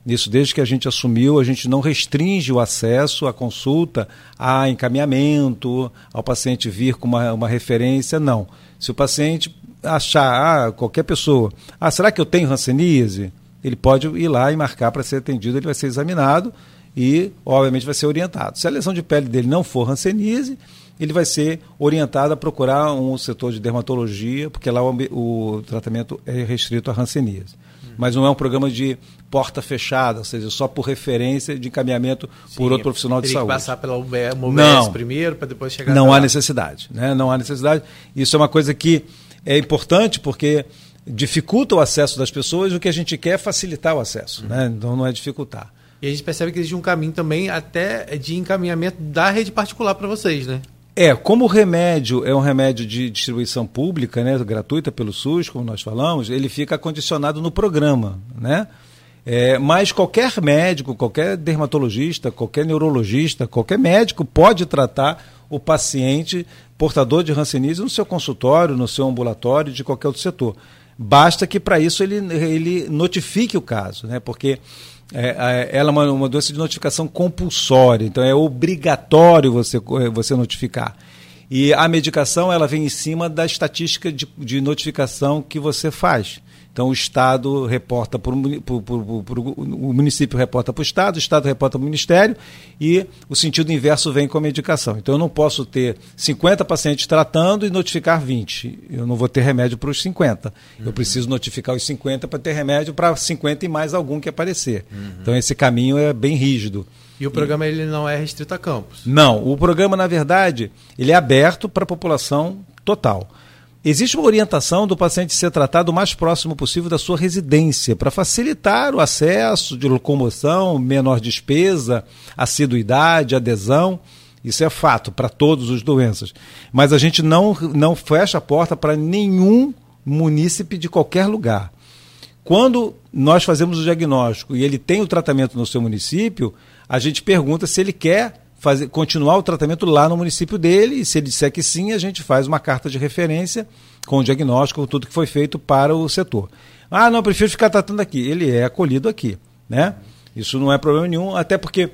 Isso desde que a gente assumiu, a gente não restringe o acesso à consulta, a encaminhamento, ao paciente vir com uma, uma referência, não. Se o paciente achar, ah, qualquer pessoa, ah, será que eu tenho Hanseníase? Ele pode ir lá e marcar para ser atendido, ele vai ser examinado e, obviamente, vai ser orientado. Se a lesão de pele dele não for Hanseníase, ele vai ser orientado a procurar um setor de dermatologia, porque lá o, o tratamento é restrito à Hanseníase mas não é um programa de porta fechada, ou seja, só por referência de encaminhamento Sim, por outro profissional de saúde. que passar pela UBS primeiro para depois chegar Não há lá. necessidade, né? Não há necessidade. Isso é uma coisa que é importante porque dificulta o acesso das pessoas, o que a gente quer é facilitar o acesso, uhum. né? Então não é dificultar. E a gente percebe que existe um caminho também até de encaminhamento da rede particular para vocês, né? É, como o remédio é um remédio de distribuição pública, né, gratuita pelo SUS, como nós falamos, ele fica condicionado no programa, né? É, mas qualquer médico, qualquer dermatologista, qualquer neurologista, qualquer médico pode tratar o paciente portador de Hanseníase no seu consultório, no seu ambulatório, de qualquer outro setor. Basta que para isso ele, ele notifique o caso, né? Porque é, ela é uma, uma doença de notificação compulsória, então é obrigatório você, você notificar. E a medicação ela vem em cima da estatística de, de notificação que você faz. Então o Estado reporta para o município reporta para o Estado, o Estado reporta para o Ministério e o sentido inverso vem com a medicação. Então eu não posso ter 50 pacientes tratando e notificar 20. Eu não vou ter remédio para os 50. Uhum. Eu preciso notificar os 50 para ter remédio para 50 e mais algum que aparecer. Uhum. Então esse caminho é bem rígido. E o programa ele não é restrito a campos? Não, o programa na verdade ele é aberto para a população total. Existe uma orientação do paciente ser tratado o mais próximo possível da sua residência, para facilitar o acesso de locomoção, menor despesa, assiduidade, adesão. Isso é fato para todas as doenças. Mas a gente não, não fecha a porta para nenhum munícipe de qualquer lugar. Quando nós fazemos o diagnóstico e ele tem o tratamento no seu município, a gente pergunta se ele quer fazer, continuar o tratamento lá no município dele, e se ele disser que sim, a gente faz uma carta de referência com o diagnóstico, tudo que foi feito para o setor. Ah, não, prefiro ficar tratando aqui. Ele é acolhido aqui, né? Isso não é problema nenhum, até porque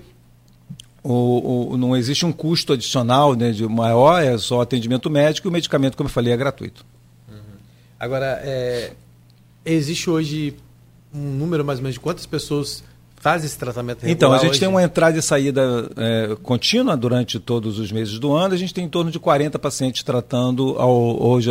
o, o, não existe um custo adicional né, de maior, é só atendimento médico e o medicamento, como eu falei, é gratuito. Uhum. Agora, é, existe hoje um número mais ou menos de quantas pessoas faz esse tratamento regular Então, a gente hoje? tem uma entrada e saída é, contínua durante todos os meses do ano. A gente tem em torno de 40 pacientes tratando ao, hoje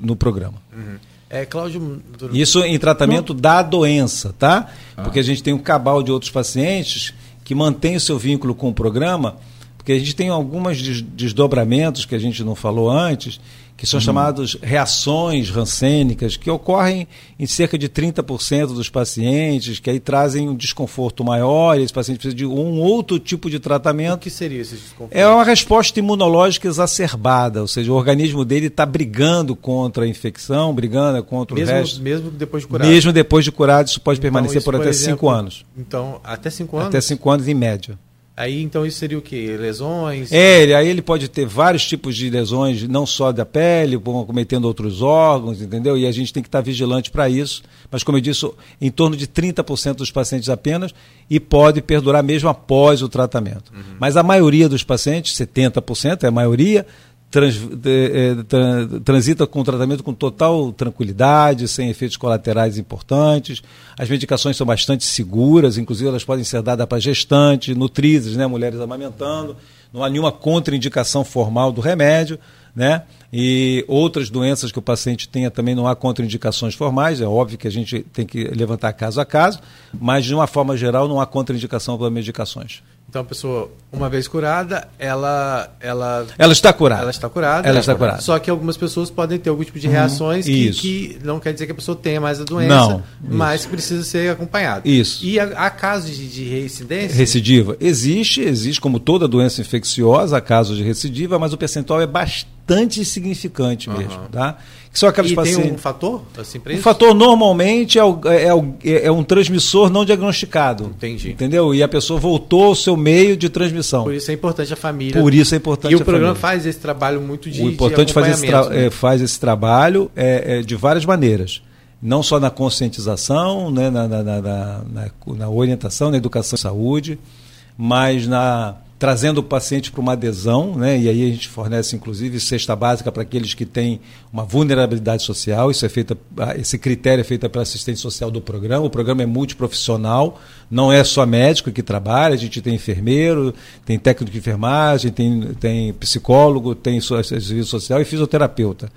no programa. Uhum. É, Cláudio... Isso em tratamento Não. da doença, tá? Ah. Porque a gente tem um cabal de outros pacientes que mantém o seu vínculo com o programa, porque a gente tem alguns desdobramentos que a gente não falou antes, que são uhum. chamadas reações rancênicas, que ocorrem em cerca de 30% dos pacientes, que aí trazem um desconforto maior, e esse paciente precisa de um outro tipo de tratamento. O que seria esse desconforto? É uma resposta imunológica exacerbada, ou seja, o organismo dele está brigando contra a infecção, brigando contra mesmo, o resto. Mesmo depois de curado? Mesmo depois de curado, isso pode então, permanecer isso, por, por até 5 anos. Então, até 5 anos? Até 5 anos em média. Aí então isso seria o quê? Lesões? É, aí ele pode ter vários tipos de lesões, não só da pele, cometendo outros órgãos, entendeu? E a gente tem que estar vigilante para isso. Mas como eu disse, em torno de 30% dos pacientes apenas, e pode perdurar mesmo após o tratamento. Uhum. Mas a maioria dos pacientes, 70% é a maioria, trans, é, transita com o tratamento com total tranquilidade, sem efeitos colaterais importantes. As medicações são bastante seguras, inclusive elas podem ser dadas para gestantes, nutrizes, né, mulheres amamentando. não há nenhuma contraindicação formal do remédio, né? E outras doenças que o paciente tenha também não há contraindicações formais, é óbvio que a gente tem que levantar caso a caso, mas de uma forma geral não há contraindicação para medicações. Então a pessoa, uma vez curada, ela ela ela está curada. Ela está curada. Ela está curada. Só que algumas pessoas podem ter algum tipo de reações uhum, que, que, não quer dizer que a pessoa tenha mais a doença, não, mas isso. precisa ser acompanhado. Isso. E há, casos de, de reincidência? Recidiva. Existe, existe como toda doença infecciosa, há casos de recidiva, mas o percentual é bastante significante mesmo, uhum. tá? Que são aquelas e pacientes... tem um fator assim para isso? O fator normalmente é, o, é, o, é, um transmissor não diagnosticado. Entendi. Entendeu? E a pessoa voltou ao seu meio de transmissão. Por isso é importante a família. Por isso é importante E o programa família. faz esse trabalho muito de O importante faz esse, né? é, faz esse trabalho é, é, de várias maneiras. Não só na conscientização, né, na, na, na, na, na orientação, na educação e saúde, mas na trazendo o paciente para uma adesão, né? e aí a gente fornece inclusive cesta básica para aqueles que têm uma vulnerabilidade social, isso é feito, esse critério é feito pela assistente social do programa, o programa é multiprofissional, não é só médico que trabalha, a gente tem enfermeiro, tem técnico de enfermagem, tem, tem psicólogo, tem serviço social e fisioterapeuta.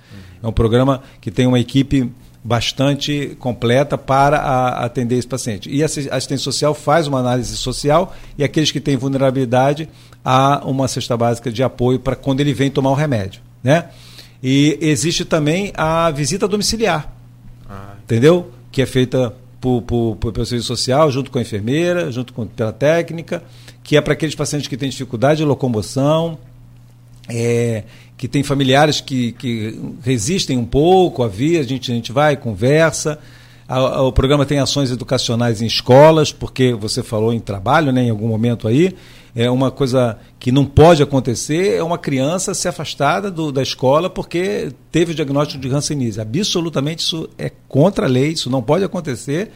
É um programa que tem uma equipe bastante completa para a, atender esse paciente. E a assistência social faz uma análise social e aqueles que têm vulnerabilidade há uma cesta básica de apoio para quando ele vem tomar o remédio, né? E existe também a visita domiciliar, ah. entendeu? Que é feita por, por, por, pelo serviço social, junto com a enfermeira, junto com pela técnica, que é para aqueles pacientes que têm dificuldade de locomoção, é, que tem familiares que, que resistem um pouco a vir, a gente, a gente vai, conversa. A, a, o programa tem ações educacionais em escolas, porque você falou em trabalho né, em algum momento aí. É uma coisa que não pode acontecer, é uma criança ser afastada do, da escola porque teve o diagnóstico de Hanseníase. Absolutamente isso é contra a lei, isso não pode acontecer.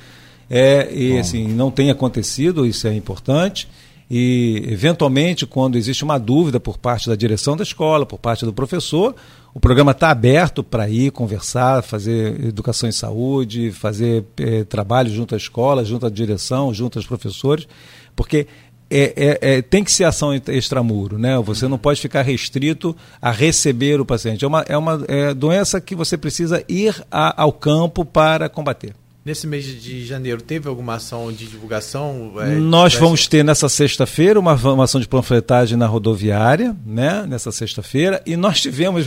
É, e assim, não tem acontecido, isso é importante e, eventualmente, quando existe uma dúvida por parte da direção da escola, por parte do professor, o programa está aberto para ir conversar, fazer educação em saúde, fazer é, trabalho junto à escola, junto à direção, junto aos professores, porque é, é, é, tem que ser ação extramuro, né? Você não pode ficar restrito a receber o paciente. É uma, é uma é doença que você precisa ir a, ao campo para combater. Nesse mês de janeiro, teve alguma ação de divulgação? É, Nós vamos ter nessa sexta-feira uma, uma, ação de panfletagem na rodoviária, né? nessa sexta-feira, e nós tivemos,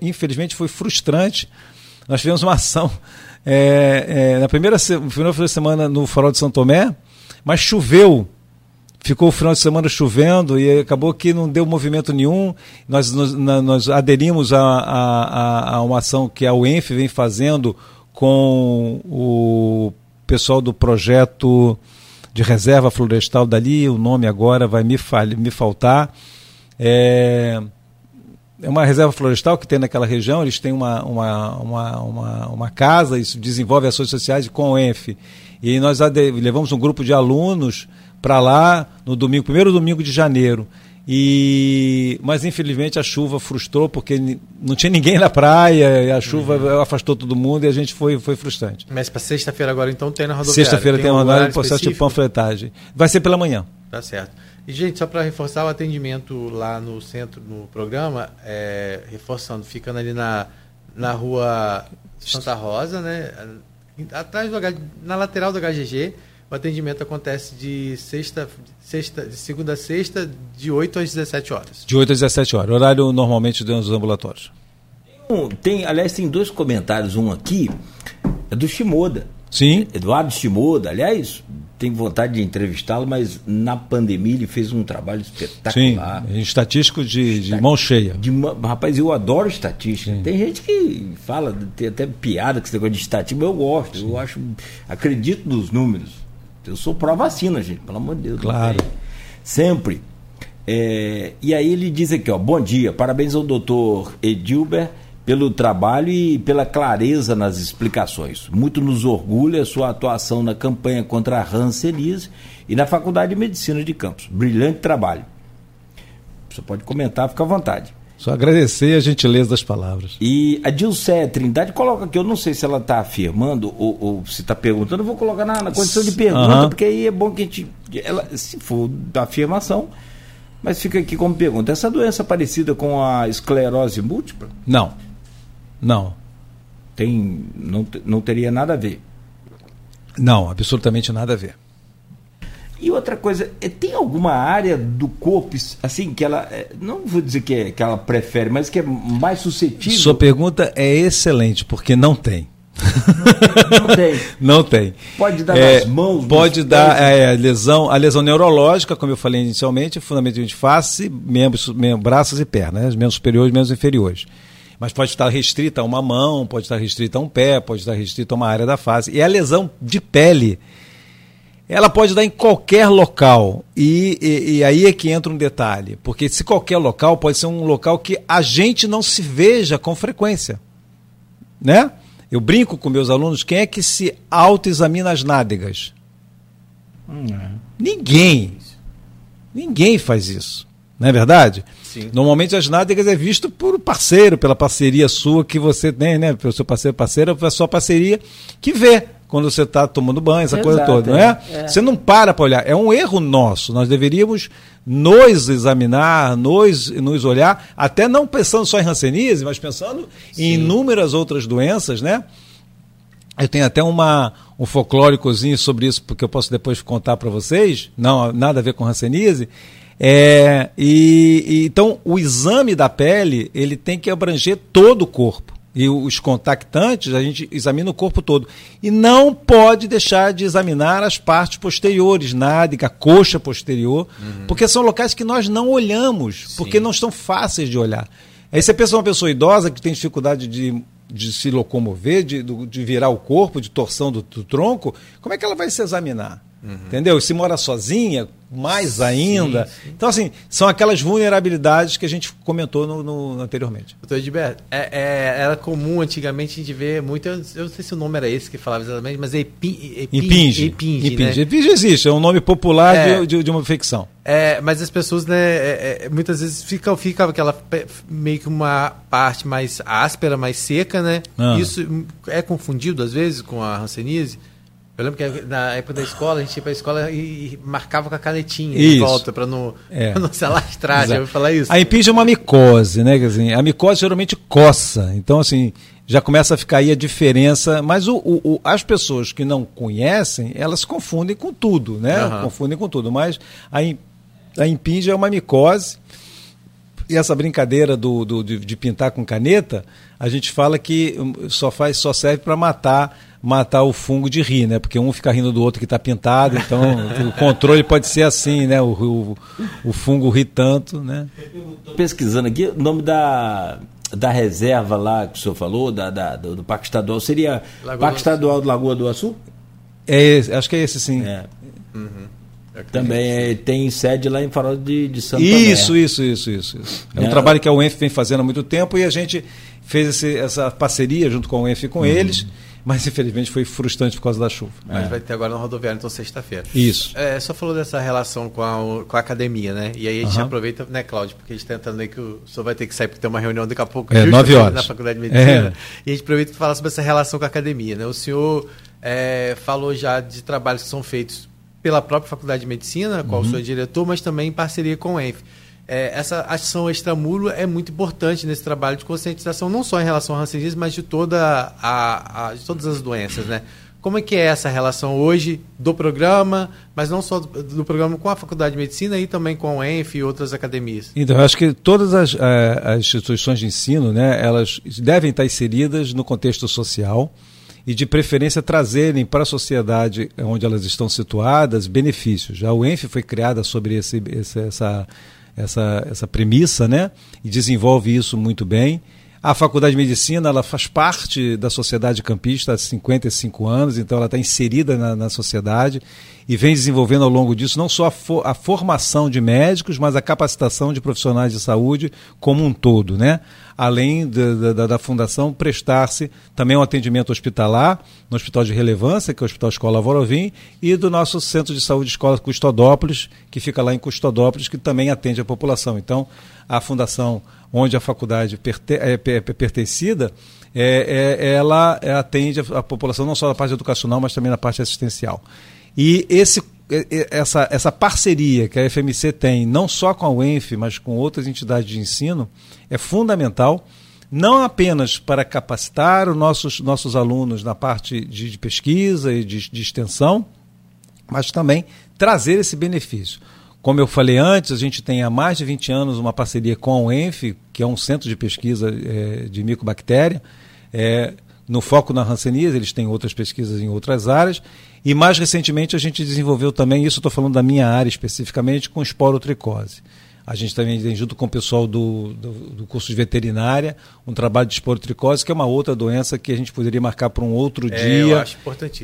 infelizmente foi frustrante, nós tivemos uma ação é, é, na primeira no final de semana no Farol de São Tomé, mas choveu ficou o final de semana chovendo e acabou que não deu movimento nenhum. Nós, nós, nós aderimos a, a, a, uma ação que a UENF vem fazendo com o pessoal do projeto de reserva florestal dali, o nome agora vai me, me faltar. É, é uma reserva florestal que tem naquela região, eles têm uma, uma, uma, uma, uma casa, isso desenvolve ações sociais com o ENF. E nós levamos um grupo de alunos para lá no domingo, primeiro domingo de janeiro. E, mas infelizmente a chuva frustrou porque não tinha ninguém na praia, e a chuva uhum. afastou todo mundo e a gente foi, foi frustrante. Mas para sexta-feira agora então tem na rodoviária? Sexta-feira tem, tem um processo de panfletagem. Vai ser pela manhã. Tá certo. E, gente, só para reforçar o atendimento lá no centro, no programa, é, reforçando, ficando ali na, na rua Santa Rosa, né? Atrás do na lateral do HGG, o atendimento acontece de sexta, sexta, de segunda a sexta, de 8 às 17 horas. De 8 às 17 horas, horário normalmente dentro dos ambulatórios. Tem, tem, aliás, tem dois comentários, um aqui, é do Shimoda. Sim. Eduardo Shimoda, aliás, tem vontade de entrevistá-lo, mas na pandemia ele fez um trabalho espetacular. Sim, estatístico de, de mão cheia. De, rapaz, eu adoro estatística. Sim. Tem gente que fala, tem até piada com esse negócio de estatística, mas eu gosto, Sim. eu acho, acredito nos números. Eu sou pró-vacina, gente, pelo amor de Deus. Claro. Sempre. É, e aí ele diz aqui, ó, bom dia, parabéns ao doutor Edilber pelo trabalho e pela clareza nas explicações. Muito nos orgulha a sua atuação na campanha contra a Hanseníase e na Faculdade de Medicina de Campos. Brilhante trabalho. Você pode comentar, fica à vontade. Só agradecer a gentileza das palavras. E a Dilcé Trindade coloca aqui, eu não sei se ela está afirmando ou, ou se está perguntando, eu vou colocar na, na condição de pergunta, uhum. porque aí é bom que a gente. Ela, se for da afirmação, Mas fica aqui como pergunta: essa doença é parecida com a esclerose múltipla? Não. Não. Tem, não, não teria nada a ver. Não, absolutamente nada a ver. E outra coisa, é, tem alguma área do corpo, assim, que ela, é, não vou dizer que, é, que ela prefere, mas que é mais suscetível? Sua pergunta é excelente, porque não tem. Não tem. não tem. Pode dar é, nas mãos? Pode dar é, lesão, a lesão neurológica, como eu falei inicialmente, fundamentalmente face, membros, membros braços e pernas, né? membros superiores membros inferiores. Mas pode estar restrita a uma mão, pode estar restrita a um pé, pode estar restrita a uma área da face. E a lesão de pele, ela pode dar em qualquer local. E, e, e, aí é que entra um detalhe. Porque se qualquer local, pode ser um local que a gente não se veja com frequência. Né? Eu brinco com meus alunos, quem é que se autoexamina as nádegas? Hum, é. Ninguém. Ninguém faz isso. Não é verdade? Sim. Normalmente as nádegas é visto por parceiro, pela parceria sua que você tem, né? Pelo seu parceiro, parceira, pela sua parceria que vê quando você está tomando banho, essa Exato, coisa toda, não é? é? Você não para para olhar. É um erro nosso. Nós deveríamos nos examinar, nos, nos olhar, até não pensando só em rancenise, mas pensando Sim. em inúmeras outras doenças, né? Eu tenho até uma, um folclóricozinho sobre isso, porque eu posso depois contar para vocês, não nada a ver com rancenise. É, e, e, então, o exame da pele ele tem que abranger todo o corpo. E os contactantes, a gente examina o corpo todo. E não pode deixar de examinar as partes posteriores, nádega, coxa posterior, uhum. porque são locais que nós não olhamos, Sim. porque não estão fáceis de olhar. Aí você pensa uma pessoa idosa que tem dificuldade de, de se locomover, de, de virar o corpo, de torção do, do tronco, como é que ela vai se examinar? Uhum. Entendeu? Se mora sozinha, mais ainda. Sim, sim. Então, assim, são aquelas vulnerabilidades que a gente comentou no, no anteriormente. Doutor Edberto, é, é, era comum antigamente a gente ver muito, eu não sei se o nome era esse que falava exatamente, mas é epi, epi, impinge. Impinge, impinge. Né? impinge existe, é um nome popular é, de, de, de, uma infecção. É, mas as pessoas, né, é, é, muitas vezes fica, fica aquela meio que uma parte mais áspera, mais seca, né? Ah. Isso é confundido às vezes com a hanseníase. Eu lembro que na época da escola, a gente ia para a escola e, marcava com a canetinha isso. de volta para não, é. não se alastrar, já ouviu falar isso? A impinge é uma micose, né? Assim, a micose geralmente coça. Então, assim, já começa a ficar aí a diferença. Mas o, o, as pessoas que não conhecem, elas confundem com tudo, né? Uhum. Confundem com tudo. Mas a, a impinge é uma micose. E essa brincadeira do, do de, de pintar com caneta, a gente fala que só faz, só serve para matar matar o fungo de rir, né? Porque um fica rindo do outro que está pintado, então o controle pode ser assim, né? O, o, o fungo ri tanto, né? Estou pesquisando aqui, o nome da, da reserva lá que o senhor falou, da, da do, do, Parque Estadual, seria Lagoa Parque Estadual do Lagoa do Açu? É esse, acho que é esse sim. É. Uhum. Também é, tem sede lá em Farol de, de Santa Isso, isso, isso, isso, isso. É um é. trabalho que a UENF vem fazendo há muito tempo e a gente fez esse, essa parceria junto com a UENF e com uhum. eles mas infelizmente foi frustrante por causa da chuva. Mas é. vai ter agora no rodoviário, então sexta-feira. Isso. É, só falou dessa relação com a, com a academia, né? E aí a gente uhum. aproveita, né, Cláudio, porque a gente está entrando aí que o senhor vai ter que sair porque tem uma reunião daqui a pouco, é, nove horas. na Faculdade de Medicina. É. E a gente aproveita para falar sobre essa relação com a academia, né? O senhor é, falou já de trabalhos que são feitos pela própria Faculdade de Medicina, qual uhum. o senhor é diretor, mas também em parceria com o ENF é, essa ação extramuro é muito importante nesse trabalho de conscientização, não só em relação ao rancenismo, mas de, toda a, a, de todas as doenças, né? Como é que é essa relação hoje do programa, mas não só do, do programa com a Faculdade de Medicina e também com o ENF e outras academias? Então, eu acho que todas as, eh, as instituições de ensino, né, elas devem estar inseridas no contexto social e de preferência trazerem para a sociedade onde elas estão situadas benefícios. Já o ENF foi criada sobre esse, essa essa, essa premissa, né? E desenvolve isso muito bem. A Faculdade de Medicina ela faz parte da sociedade campista há 55 anos, então ela está inserida na, na, sociedade e vem desenvolvendo ao longo disso não só a, a, formação de médicos, mas a capacitação de profissionais de saúde como um todo. Né? Além da, da, da Fundação prestar-se também um atendimento hospitalar, no Hospital de Relevância, que é o Hospital Escola Vorovim, e do nosso Centro de Saúde Escola Custodópolis, que fica lá em Custodópolis, que também atende a população. Então, a Fundação onde a faculdade é, é pertencida, é, é, ela atende a, a, população não só na parte educacional, mas também na parte assistencial. E esse essa, essa parceria que a FMC tem, não só com a UENF, mas com outras entidades de ensino, é fundamental, não apenas para capacitar os nossos, nossos alunos na parte de, de pesquisa e de, de extensão, mas também trazer esse benefício. Como eu falei antes, a gente tem há mais de 20 anos uma parceria com a UENF, que é um centro de pesquisa é, de micobactéria, é, no foco na Hanseníase, eles têm outras pesquisas em outras áreas, e mais recentemente a gente desenvolveu também, isso estou falando da minha área especificamente, com esporotricose. A gente também tem, junto com o pessoal do, do, do, curso de veterinária, um trabalho de esporotricose, que é uma outra doença que a gente poderia marcar para um outro é, dia.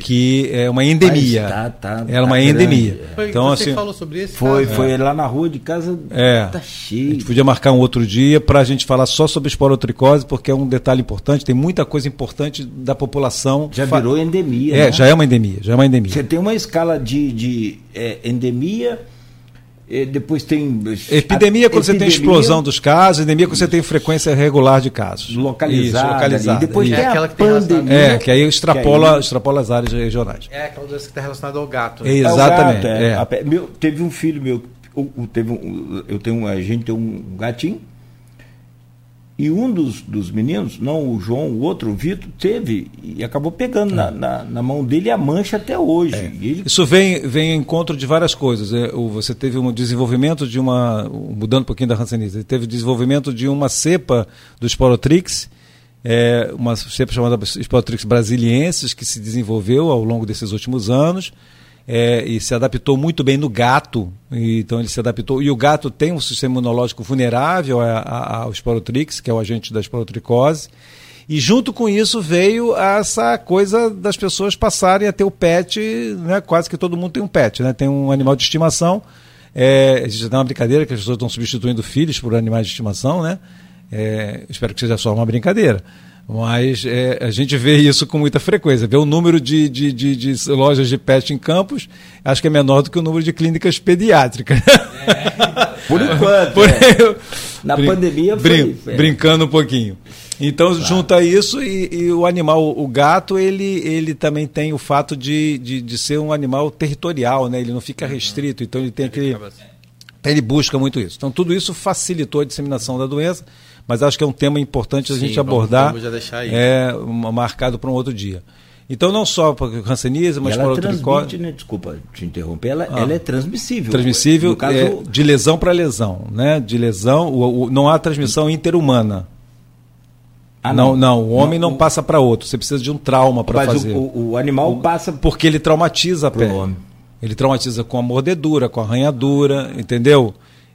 Que é uma endemia. Tá, tá, é uma tá endemia. Foi, então, você assim, falou sobre isso? Foi, foi é. lá na rua de casa. É. Tá cheio. A gente podia marcar um outro dia para a gente falar só sobre esporotricose, porque é um detalhe importante, tem muita coisa importante da população. Já virou endemia. É, né? já é uma endemia. Já é uma endemia. Você tem uma escala de, de é, endemia depois tem. Epidemia quando epidemia, você tem explosão dos casos, endemia quando você tem frequência regular de casos. Localizada. Isso, localizada. E depois é tem aquela que tem pandemia. É, que aí extrapola, que aí... extrapola as áreas regionais. É aquela doença que está relacionada ao gato. Né? Exatamente. Gato, é. É. Meu, teve um filho meu, teve um, eu tenho, a gente tem um gatinho e um dos, dos meninos, não o João, o outro, o Vitor, teve e acabou pegando é. na, na, na, mão dele a mancha até hoje. É. Ele... Isso vem, vem em encontro de várias coisas. É, você teve um desenvolvimento de uma. Mudando um pouquinho da Hanseníase, teve desenvolvimento de uma cepa do Sporotrix, é, uma cepa chamada Sporotrix brasiliensis, que se desenvolveu ao longo desses últimos anos é, e se adaptou muito bem no gato. E, então ele se adaptou. E o gato tem um sistema imunológico vulnerável ao esporotrix, que é o agente da esporotricose. E junto com isso veio essa coisa das pessoas passarem a ter o pet, né? quase que todo mundo tem um pet, né? tem um animal de estimação. É, existe até uma brincadeira que as pessoas estão substituindo filhos por animais de estimação, né? É, espero que seja só uma brincadeira. Mas é, a gente vê isso com muita frequência. Vê o número de, de, de, de, lojas de pet em campos, acho que é menor do que o número de clínicas pediátricas. É. Por enquanto. Por, é. Na brin pandemia foi, brin é. Brincando um pouquinho. Então, claro. junta isso e, e, o animal, o gato, ele, ele também tem o fato de, de, de ser um animal territorial, né? ele não fica restrito, então ele tem aquele. Então, ele busca muito isso. Então, tudo isso facilitou a disseminação da doença mas acho que é um tema importante a Sim, gente abordar. Vamos, vamos é marcado para um outro dia. Então, não só para o hanseníase, mas para outro transmite, né? Desculpa te interromper, ela, ah, ela é transmissível. Transmissível caso... é, de lesão para lesão, né? De lesão, o, o, não há transmissão interhumana. Ah, não, não, o homem não, não passa para outro. Você precisa de um trauma para fazer. O, o, animal passa porque ele traumatiza a pele. Homem. Ele traumatiza com a mordedura, com a arranhadura, entendeu?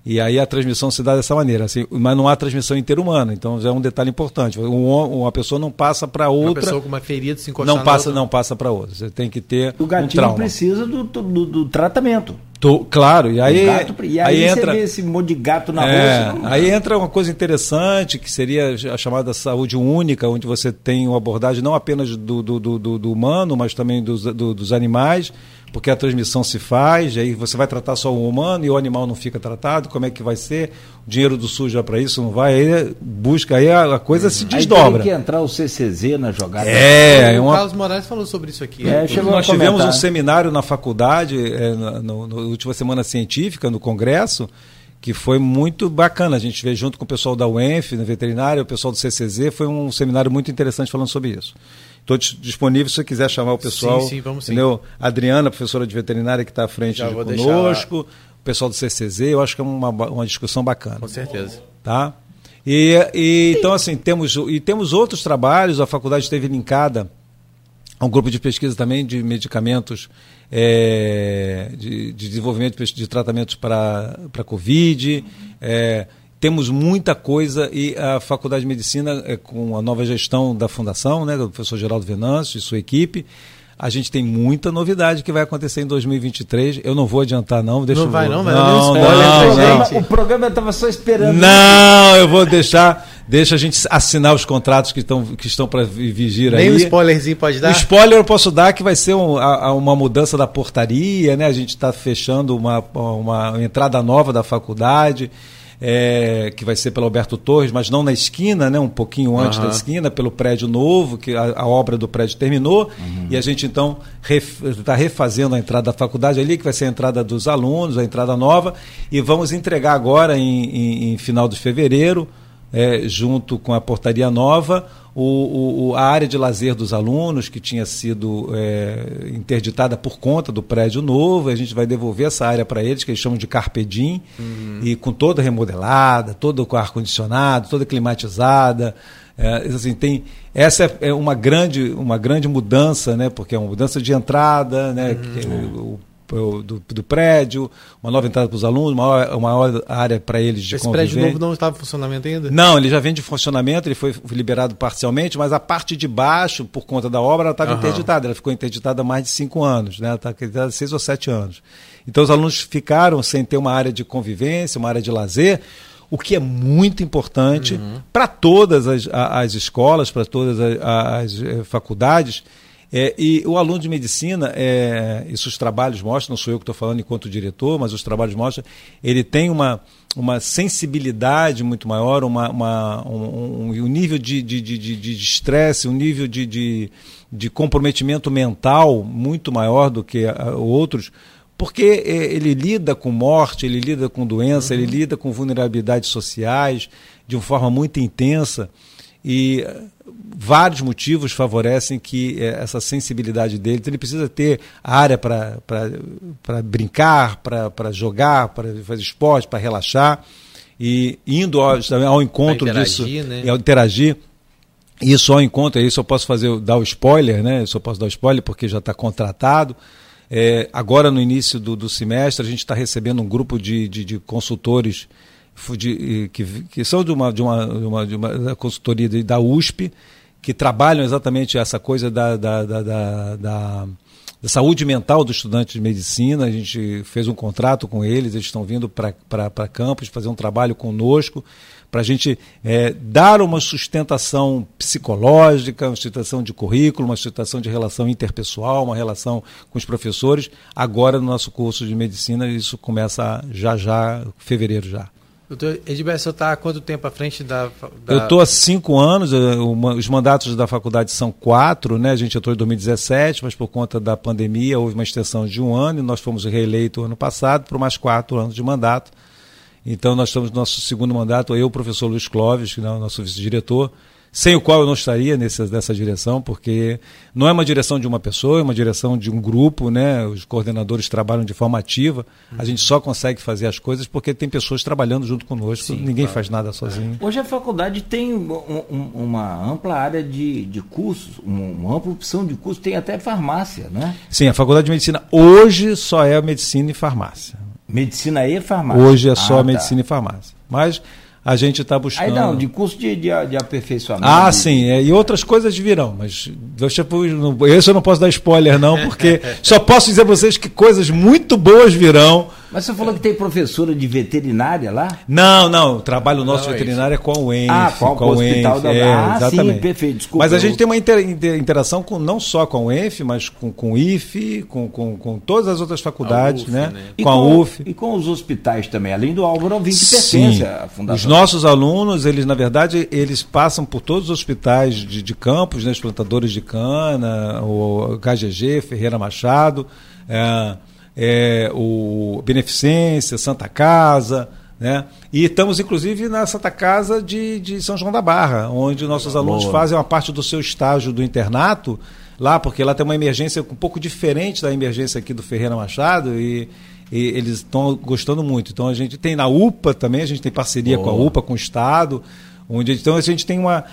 E aí a transmissão se dá dessa maneira, assim, mas não há transmissão interhumana, então já é um detalhe importante. Um, uma pessoa não passa para outra. Uma pessoa com uma ferida se encostar Não passa, não passa para outra. Você tem que ter o gatinho um trauma. precisa do, do, do tratamento. Tô, claro, e aí, gato, e aí, aí entra esse monte de gato na é, rua. Aí entra uma coisa interessante que seria a chamada saúde única, onde você tem uma abordagem não apenas do, do, do, do humano, mas também dos, do, dos animais porque a transmissão se faz, aí você vai tratar só o humano e o animal não fica tratado, como é que vai ser? O dinheiro do SUS já para isso não vai, aí busca, aí a, a coisa se desdobra. Aí tem que entrar o CCZ na jogada. É, é uma... o Carlos Moraes falou sobre isso aqui. É, Nós tivemos um seminário na faculdade, é, na, no, no última semana científica, no congresso, que foi muito bacana. A gente veio junto com o pessoal da UENF, na veterinária, o pessoal do CCZ, foi um seminário muito interessante falando sobre isso. Estou disponível se você quiser chamar o pessoal. Sim, sim, vamos sim. Entendeu? Adriana, professora de veterinária, que está à frente Já conosco, o pessoal do CCZ, eu acho que é uma, uma discussão bacana. Com certeza. Tá? E, e, então, assim, temos, e temos outros trabalhos, a faculdade esteve linkada a um grupo de pesquisa também de medicamentos, é, de, de, desenvolvimento de tratamentos para Covid. É, temos muita coisa e a Faculdade de Medicina, é, com a nova gestão da Fundação, né, do professor Geraldo Venâncio e sua equipe, a gente tem muita novidade que vai acontecer em 2023. Eu não vou adiantar, não. Deixa não vai, não, vai não, não, não, não, O programa estava só esperando. Não, eu vou deixar. Deixa a gente assinar os contratos que estão, que estão para vigir aí. Nem um spoilerzinho pode dar? O spoiler eu posso dar que vai ser um, a, uma mudança da portaria, né? A gente está fechando uma, uma entrada nova da faculdade. é, que vai ser pelo Alberto Torres, mas não na esquina, né, um pouquinho antes Aham. da esquina, pelo prédio novo, que a, a obra do prédio terminou, e a gente então está refazendo a entrada da faculdade ali, que vai ser a entrada dos alunos, a entrada nova, e vamos entregar agora em, em- em final de fevereiro, é, junto com a portaria nova, o, o- a área de lazer dos alunos, que tinha sido é, interditada por conta do prédio novo. A gente vai devolver essa área para eles, que eles chamam de Carpedim, e com toda remodelada, toda com ar-condicionado, toda climatizada. É, assim, tem, essa é- é uma grande, uma grande mudança, né, porque é uma mudança de entrada, né, que é o- do, do prédio, uma nova entrada para os alunos, uma, maior- uma área para eles de Esse prédio novo não estava em funcionamento ainda? Não, ele já vem de funcionamento, ele foi liberado parcialmente, mas a parte de baixo, por conta da obra, ela estava Aham. interditada. Ela ficou interditada há mais de cinco anos, né? Ela está interditada há seis ou sete anos. Então os alunos ficaram sem ter uma área de convivência, uma área de lazer, o que é muito importante para todas as, as escolas, para todas a- as, eh, faculdades. É, e o aluno de medicina, é, isso os trabalhos mostram, não sou eu que estou falando enquanto diretor, mas os trabalhos mostram, ele tem uma, uma sensibilidade muito maior, uma, uma- um, um- nível de de- de- de- de estresse, um nível de, de, de comprometimento mental muito maior do que ah, outros, porque eh, ele lida com morte, ele lida com doença, ele lida com vulnerabilidades sociais de uma forma muito intensa. E eh, vários motivos favorecem que eh, essa sensibilidade dele. Então, ele precisa ter área para brincar, para jogar, para fazer esporte, para relaxar. E indo ao, ao encontro disso, interagir, né? e ao interagir. Isso ao encontro, isso eu posso fazer, dar o spoiler, né? Isso eu posso dar o spoiler porque já está contratado. É, agora, no início do, do semestre, a gente está recebendo um grupo de, de, de consultores de- que, que são de uma, de uma, de uma, de uma consultoria da USP, que trabalham exatamente essa coisa da, da, da, da, da- da saúde mental do estudante de medicina. A gente fez um contrato com eles, eles estão vindo para campus fazer um trabalho conosco para a gente é, dar uma sustentação psicológica, uma sustentação de currículo, uma sustentação de relação interpessoal, uma relação com os professores. Agora, no nosso curso de medicina, isso começa já já, fevereiro já. Doutor Edilberto, você está há quanto tempo à frente da. da... Eu estou há cinco anos, eh, o ma- os mandatos da faculdade são quatro, né? A gente entrou em 2017, mas por conta da pandemia houve uma extensão de um ano e nós fomos reeleitos ano passado por mais quatro anos de mandato. Então nós estamos no nosso segundo mandato, eu, o professor Luiz Clóvis, que é o nosso vice-diretor, sem o qual eu não estaria nessa, nessa direção, porque não é uma direção de uma pessoa, é uma direção de um grupo, né? Os coordenadores trabalham de forma ativa. A gente só consegue fazer as coisas porque tem pessoas trabalhando junto conosco. Ninguém faz nada sozinho. Hoje a faculdade tem um- um- uma ampla área de, de cursos, um- uma ampla opção de cursos, tem até farmácia, né? Sim, a faculdade de medicina hoje só é medicina e farmácia. Medicina e farmácia. Hoje é só Ah, tá. medicina e farmácia. Mas a gente está buscando. Aí não, de curso de, de, de aperfeiçoamento. Ah, sim, é, e outras coisas virão, mas deixa eu- não- esse eu não posso dar spoiler, não, porque só posso dizer a vocês que coisas muito boas virão. Mas você falou que tem professora de veterinária lá? Não, não, o trabalho nosso Não, é veterinário é com a UENF. Ah, com o a Hospital UENF, da- é, Ah, sim, exatamente. perfeito, desculpa, Mas a eu- gente tem uma inter- inter- interação com, não só com a UENF, mas com, com o IFE, com, com, com todas as outras faculdades, UF, né? né? E Com a UF. E com os hospitais também, além do Álvaro Alvim, que pertence à fundação. Os nossos alunos, eles na verdade, eles passam por todos os hospitais de, de campos, né, os plantadores de cana, o KGG, Ferreira Machado, é, é, o Beneficência, Santa Casa, né? E estamos inclusive na Santa Casa de, de São João da Barra, onde nossos alunos Boa. fazem uma parte do seu estágio do internato lá, porque lá tem uma emergência um pouco diferente da emergência aqui do Ferreira Machado e, e eles estão gostando muito. Então a gente tem na UPA também, a gente tem parceria com a Boa. UPA, com o Estado, onde então a gente tem uma,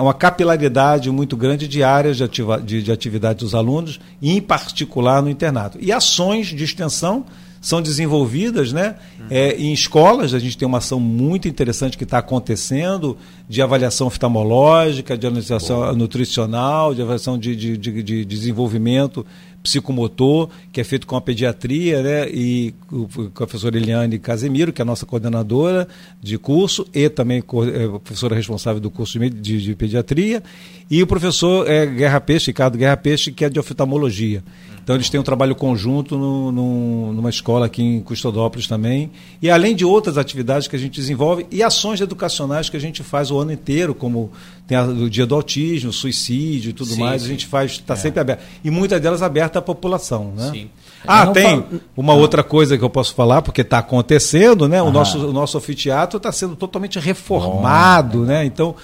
uma capilaridade muito grande de áreas de, ativa, de, de atividade dos alunos, e em particular no internato. E ações de extensão são desenvolvidas né, é, em escolas. A gente tem uma ação muito interessante que está acontecendo de avaliação oftalmológica, de avaliação nutricional, de avaliação de, de, de- de desenvolvimento psicomotor, que é feito com a pediatria, né? E o professor Eliane Casemiro, que é a nossa coordenadora de curso, e também é, professora responsável do curso de, de, de pediatria, e o professor é, Guerra Peixe, Ricardo Guerra Peixe, que é de oftalmologia. Então eles têm um trabalho conjunto no, no, numa escola aqui em Custodópolis também. E além de outras atividades que a gente desenvolve e ações educacionais que a gente faz o ano inteiro, como tem a, o dia do autismo, suicídio e tudo sim, mais, sim. a gente faz, está é. sempre aberto. E muitas delas abertas à população. Né? Sim. Ah, tem uma outra coisa que eu posso falar, porque está acontecendo, né? O, nosso, o nosso anfiteatro está sendo totalmente reformado, Bom, né? Então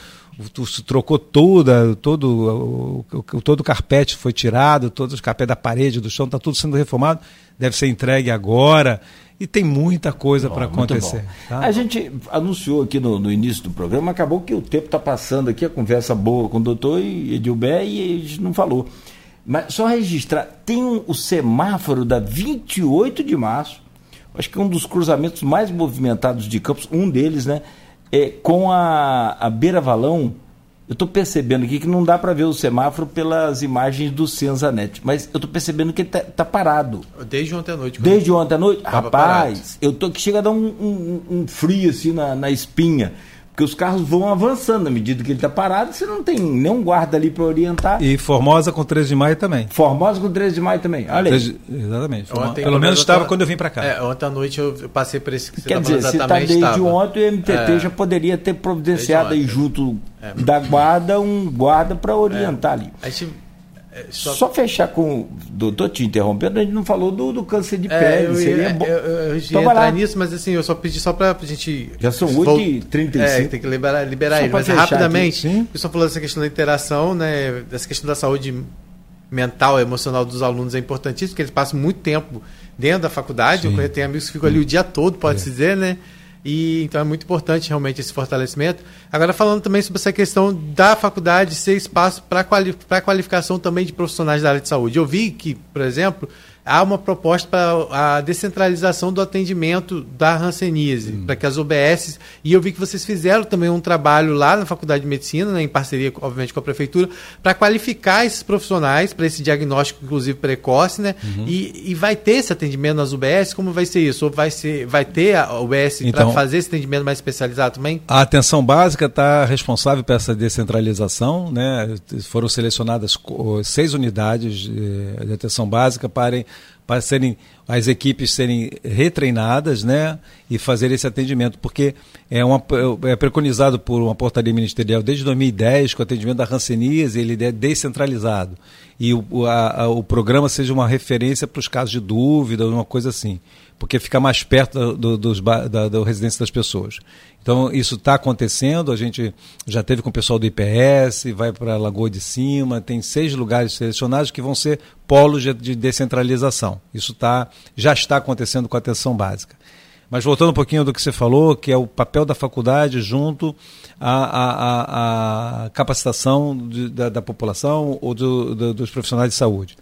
trocou toda, todo, o, todo o carpete foi tirado, todos os carpetes da parede, do chão, está tudo sendo reformado, deve ser entregue agora. E tem muita coisa para acontecer. Tá? A gente anunciou aqui no, no, início do programa, acabou que o tempo está passando aqui, a conversa boa com o doutor Edilber e a gente não falou. Mas só registrar, tem um, o semáforo da 28 de março, acho que é um dos cruzamentos mais movimentados de Campos, um deles, né? é, com a, a Beira Valão, eu estou percebendo aqui que não dá para ver o semáforo pelas imagens do Senzanet, mas eu estou percebendo que ele está tá parado. Desde ontem à noite. Desde ontem à noite? Rapaz, parado. eu tô que chega a dar um, um, um frio assim na, na espinha. Porque os carros vão avançando na medida que ele está parado, você não tem nenhum guarda ali para orientar. E Formosa com 13 de maio também. Formosa com 13 de maio também. Olha aí. exatamente. Ontem, Pelo menos estava quando eu vim para cá. É, ontem à noite eu passei por esse que você Quer dizer, se está desde estava. ontem, o MTT é, já poderia ter providenciado aí junto é. da guarda um guarda para orientar ali. A gente é, só... só... fechar com. Doutor, te interrompendo, a gente não falou do, do câncer de é, pele. Eu, Seria bom. Eu, eu, eu ia entrar nisso, mas assim, eu só pedi só para a gente. Já são 8h35. É, tem que liberar, liberar ele. Mas rapidamente, aqui, o pessoal falou dessa questão da interação, né? Dessa questão da saúde mental, emocional dos alunos é importantíssimo, porque eles passam muito tempo dentro da faculdade. Sim. Eu tenho amigos que ficam ali o dia todo, pode-se é. dizer, né? E então é muito importante realmente esse fortalecimento. Agora falando também sobre essa questão da faculdade ser espaço para quali qualificação também de profissionais da área de saúde. Eu vi que, por exemplo, há uma proposta para a descentralização do atendimento da Hanseníase, hum. para que as OBS, e eu vi que vocês fizeram também um trabalho lá na Faculdade de Medicina, né, em parceria, obviamente, com a Prefeitura, para qualificar esses profissionais para esse diagnóstico, inclusive, precoce, né? Uhum. E, e, vai ter esse atendimento nas UBS? Como vai ser isso? Ou vai, ser, vai ter a UBS então, para fazer esse atendimento mais especializado também? A atenção básica está responsável por essa descentralização, né? Foram selecionadas seis unidades eh, de atenção básica para para serem as equipes serem retreinadas, né, e fazer esse atendimento, porque é, uma, é preconizado por uma portaria ministerial desde 2010 que o atendimento da Hanseníase ele é descentralizado e o, a, a, o programa seja uma referência para os casos de dúvida, uma coisa assim, porque fica mais perto do, dos, da, da residência das pessoas. Então, isso está acontecendo, a gente já teve com o pessoal do IPS, vai para a Lagoa de Cima, tem seis lugares selecionados que vão ser polos de, de descentralização. Isso tá, já está acontecendo com a atenção básica. Mas voltando um pouquinho do que você falou, que é o papel da faculdade junto à, à, à capacitação de, da, da, população ou do, do, dos profissionais de saúde.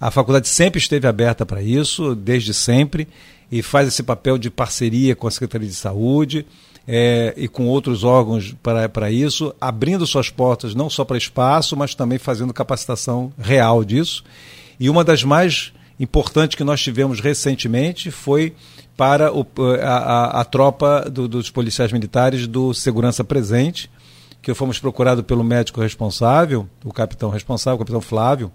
A faculdade sempre esteve aberta para isso, desde sempre, e faz esse papel de parceria com a Secretaria de Saúde é, e com outros órgãos para, para isso, abrindo suas portas não só para espaço, mas também fazendo capacitação real disso. E uma das mais importantes que nós tivemos recentemente foi para o, a, a, a, tropa do, dos policiais militares do Segurança Presente, que fomos procurados pelo médico responsável, o capitão responsável, o capitão Flávio,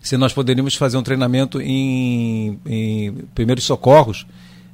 se nós poderíamos fazer um treinamento em, em primeiros socorros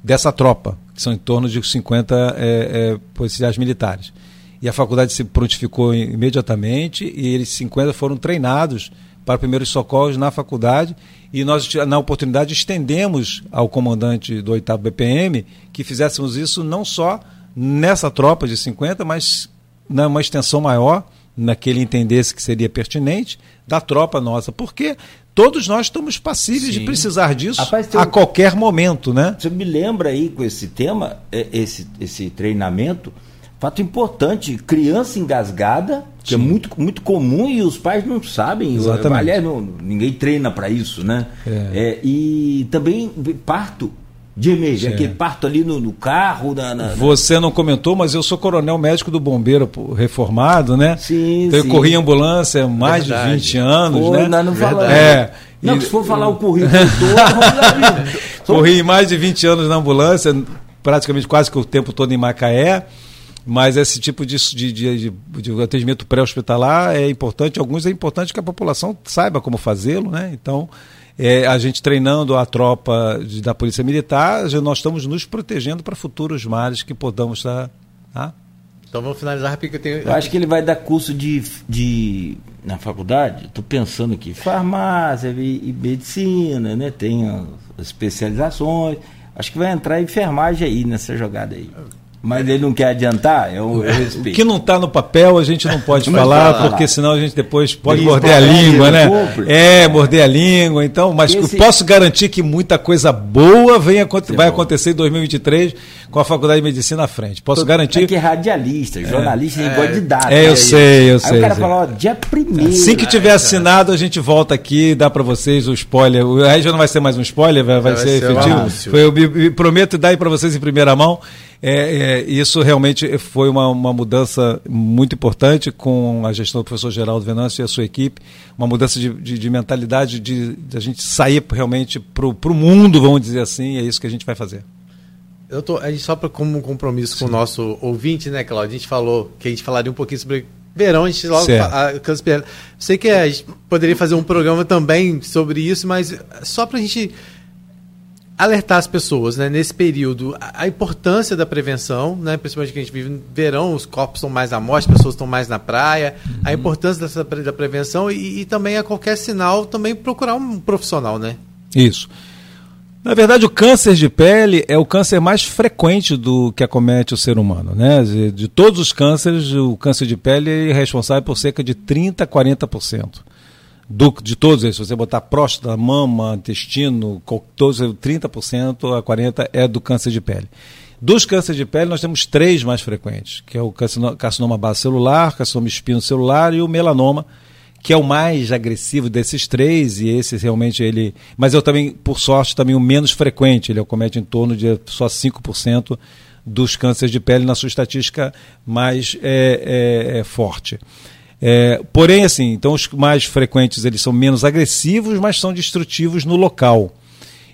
dessa tropa, que são em torno de 50 é, é, policiais militares. E a faculdade se prontificou imediatamente e eles 50 foram treinados para primeiros socorros na faculdade e nós, na oportunidade, estendemos ao comandante do 8 BPM que fizéssemos isso não só nessa tropa de 50, mas numa extensão maior, naquele entendesse que seria pertinente, da tropa nossa. Porque todos nós estamos passíveis Sim. de precisar disso Rapaz, a qualquer momento, né? Você me lembra aí com esse tema, é, esse, esse treinamento, Fato importante, criança engasgada, que é Sim. é muito, muito comum e os pais não sabem. Exatamente. Aliás, não, ninguém treina para isso, né? É. É, e também parto de emergência, aquele parto ali no, no carro. Na, na, Você não comentou, mas eu sou coronel médico do bombeiro reformado, né? Sim, então, sim. eu corri em ambulância há mais Verdade. de 20 anos, Pô, né? nós não falamos. É. Não, E- se for falar o currículo todo, vamos lá, viu? Corri mais de 20 anos na ambulância, praticamente quase que o tempo todo em Macaé. Mas esse tipo de, de, de, de- atendimento pré-hospitalar é importante. Alguns é importante que a população saiba como fazê-lo, né? Então, é, a gente treinando a tropa de- da Polícia Militar, já nós estamos nos protegendo para futuros males que podamos estar. Tá? Então vamos finalizar rapidinho que eu tenho. Eu acho que ele vai dar curso de, de na faculdade, estou pensando aqui, farmácia e, e medicina, né? Tem as especializações. Acho que vai entrar enfermagem aí nessa jogada aí. Mas ele não quer adiantar, eu, eu O respeito. que não está no papel a gente não pode falar, fala. porque senão a gente depois pode Isso, morder a língua, né? compre. É, morder a língua. Então, mas Esse- posso garantir que muita coisa boa vem, vai bom. acontecer em 2023 com a Faculdade de Medicina à frente. Posso É garantir. que radialista, jornalista, ele gosta de data. É, eu Aí- sei, eu Aí sei, o cara sei. fala, ó, dia primeiro. Assim que tiver assinado, a gente volta aqui e dá para vocês o spoiler. O- Aí já não vai ser mais um spoiler, vai, vai Vai ser, ser efetivo. eu me, me prometo dar aí para vocês em primeira mão. É, é, isso realmente foi uma, uma mudança muito importante com a gestão do professor Geraldo Venâncio e a sua equipe. Uma mudança de, de, de mentalidade de, de a gente sair realmente para o mundo, vamos dizer assim. É isso que a gente vai fazer. Eu tô, a gente só pra, como compromisso com o nosso ouvinte, né, Claudio? A gente falou que a gente falaria um pouquinho sobre verão, a gente logo a- Pereira. Sei que a gente poderia fazer um programa também sobre isso, mas só pra gente alertar as pessoas, né, nesse período, a, a importância da prevenção, né, principalmente que a gente vive no verão, os corpos estão mais à morte, as pessoas estão mais na praia, a importância dessa, da prevenção e, e também a qualquer sinal também procurar um profissional, né? Isso. Na verdade, o câncer de pele é o câncer mais frequente do que acomete o ser humano. Né? De, de todos os cânceres, o câncer de pele é responsável por cerca de 30% a 40%. Do, de todos eles, se você botar próstata, mama, intestino, todos, 30% a 40% é do câncer de pele. Dos cânceres de pele, nós temos três mais frequentes, que é o carcino- carcinoma base celular, carcinoma espinocelular e o melanoma, que é o mais agressivo desses três, e esse realmente ele. Mas eu também, por sorte, também o menos frequente, ele acomete em torno de só 5% dos cânceres de pele na sua estatística mais é, é, é, forte. É, porém, assim, então os mais frequentes eles são menos agressivos, mas são destrutivos no local.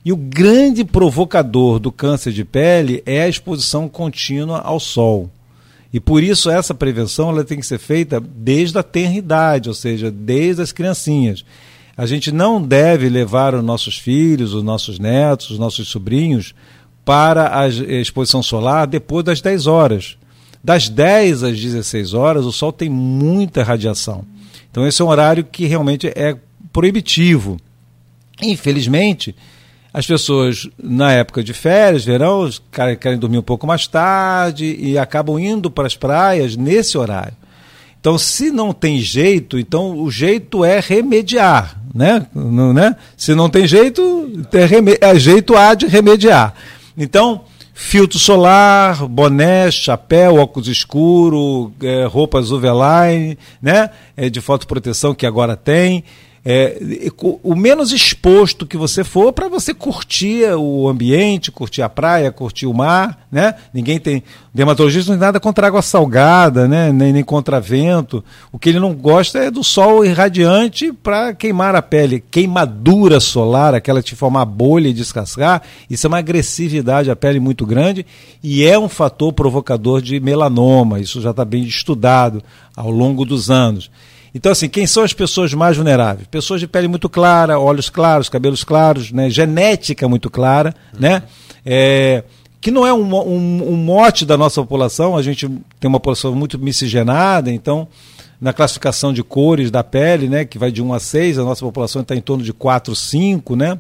E o grande provocador do câncer de pele é a exposição contínua ao sol. E por isso essa prevenção ela tem que ser feita desde a tenra idade, ou seja, desde as criancinhas. A gente não deve levar os nossos filhos, os nossos netos, os nossos sobrinhos para a exposição solar depois das 10 horas. Das 10 às 16 horas, o sol tem muita radiação. Então, esse é um horário que realmente é proibitivo. Infelizmente, as pessoas, na época de férias, verão, querem dormir um pouco mais tarde e acabam indo para as praias nesse horário. Então, se não tem jeito, então o jeito é remediar, né? Não, né? Se não tem jeito, reme... é jeito há de remediar. Então, filtro solar, boné, chapéu, óculos escuro, é, roupas UV-line, né? É, de fotoproteção que agora tem. É, o menos exposto que você for para você curtir o ambiente, curtir a praia, curtir o mar, né? Ninguém tem dermatologista não tem nada contra água salgada, né? Nem, nem contra vento. O que ele não gosta é do sol irradiante para queimar a pele, queimadura solar, aquela de formar bolha e descascar. Isso é uma agressividade à pele muito grande e é um fator provocador de melanoma. Isso já está bem estudado ao longo dos anos. Então, assim, quem são as pessoas mais vulneráveis? Pessoas de pele muito clara, olhos claros, cabelos claros, né? genética muito clara, né? É, que não é um, um, um, mote da nossa população, a gente tem uma população muito miscigenada, então, na classificação de cores da pele, né, que vai de 1 a 6, a nossa população está em torno de 4, 5, né?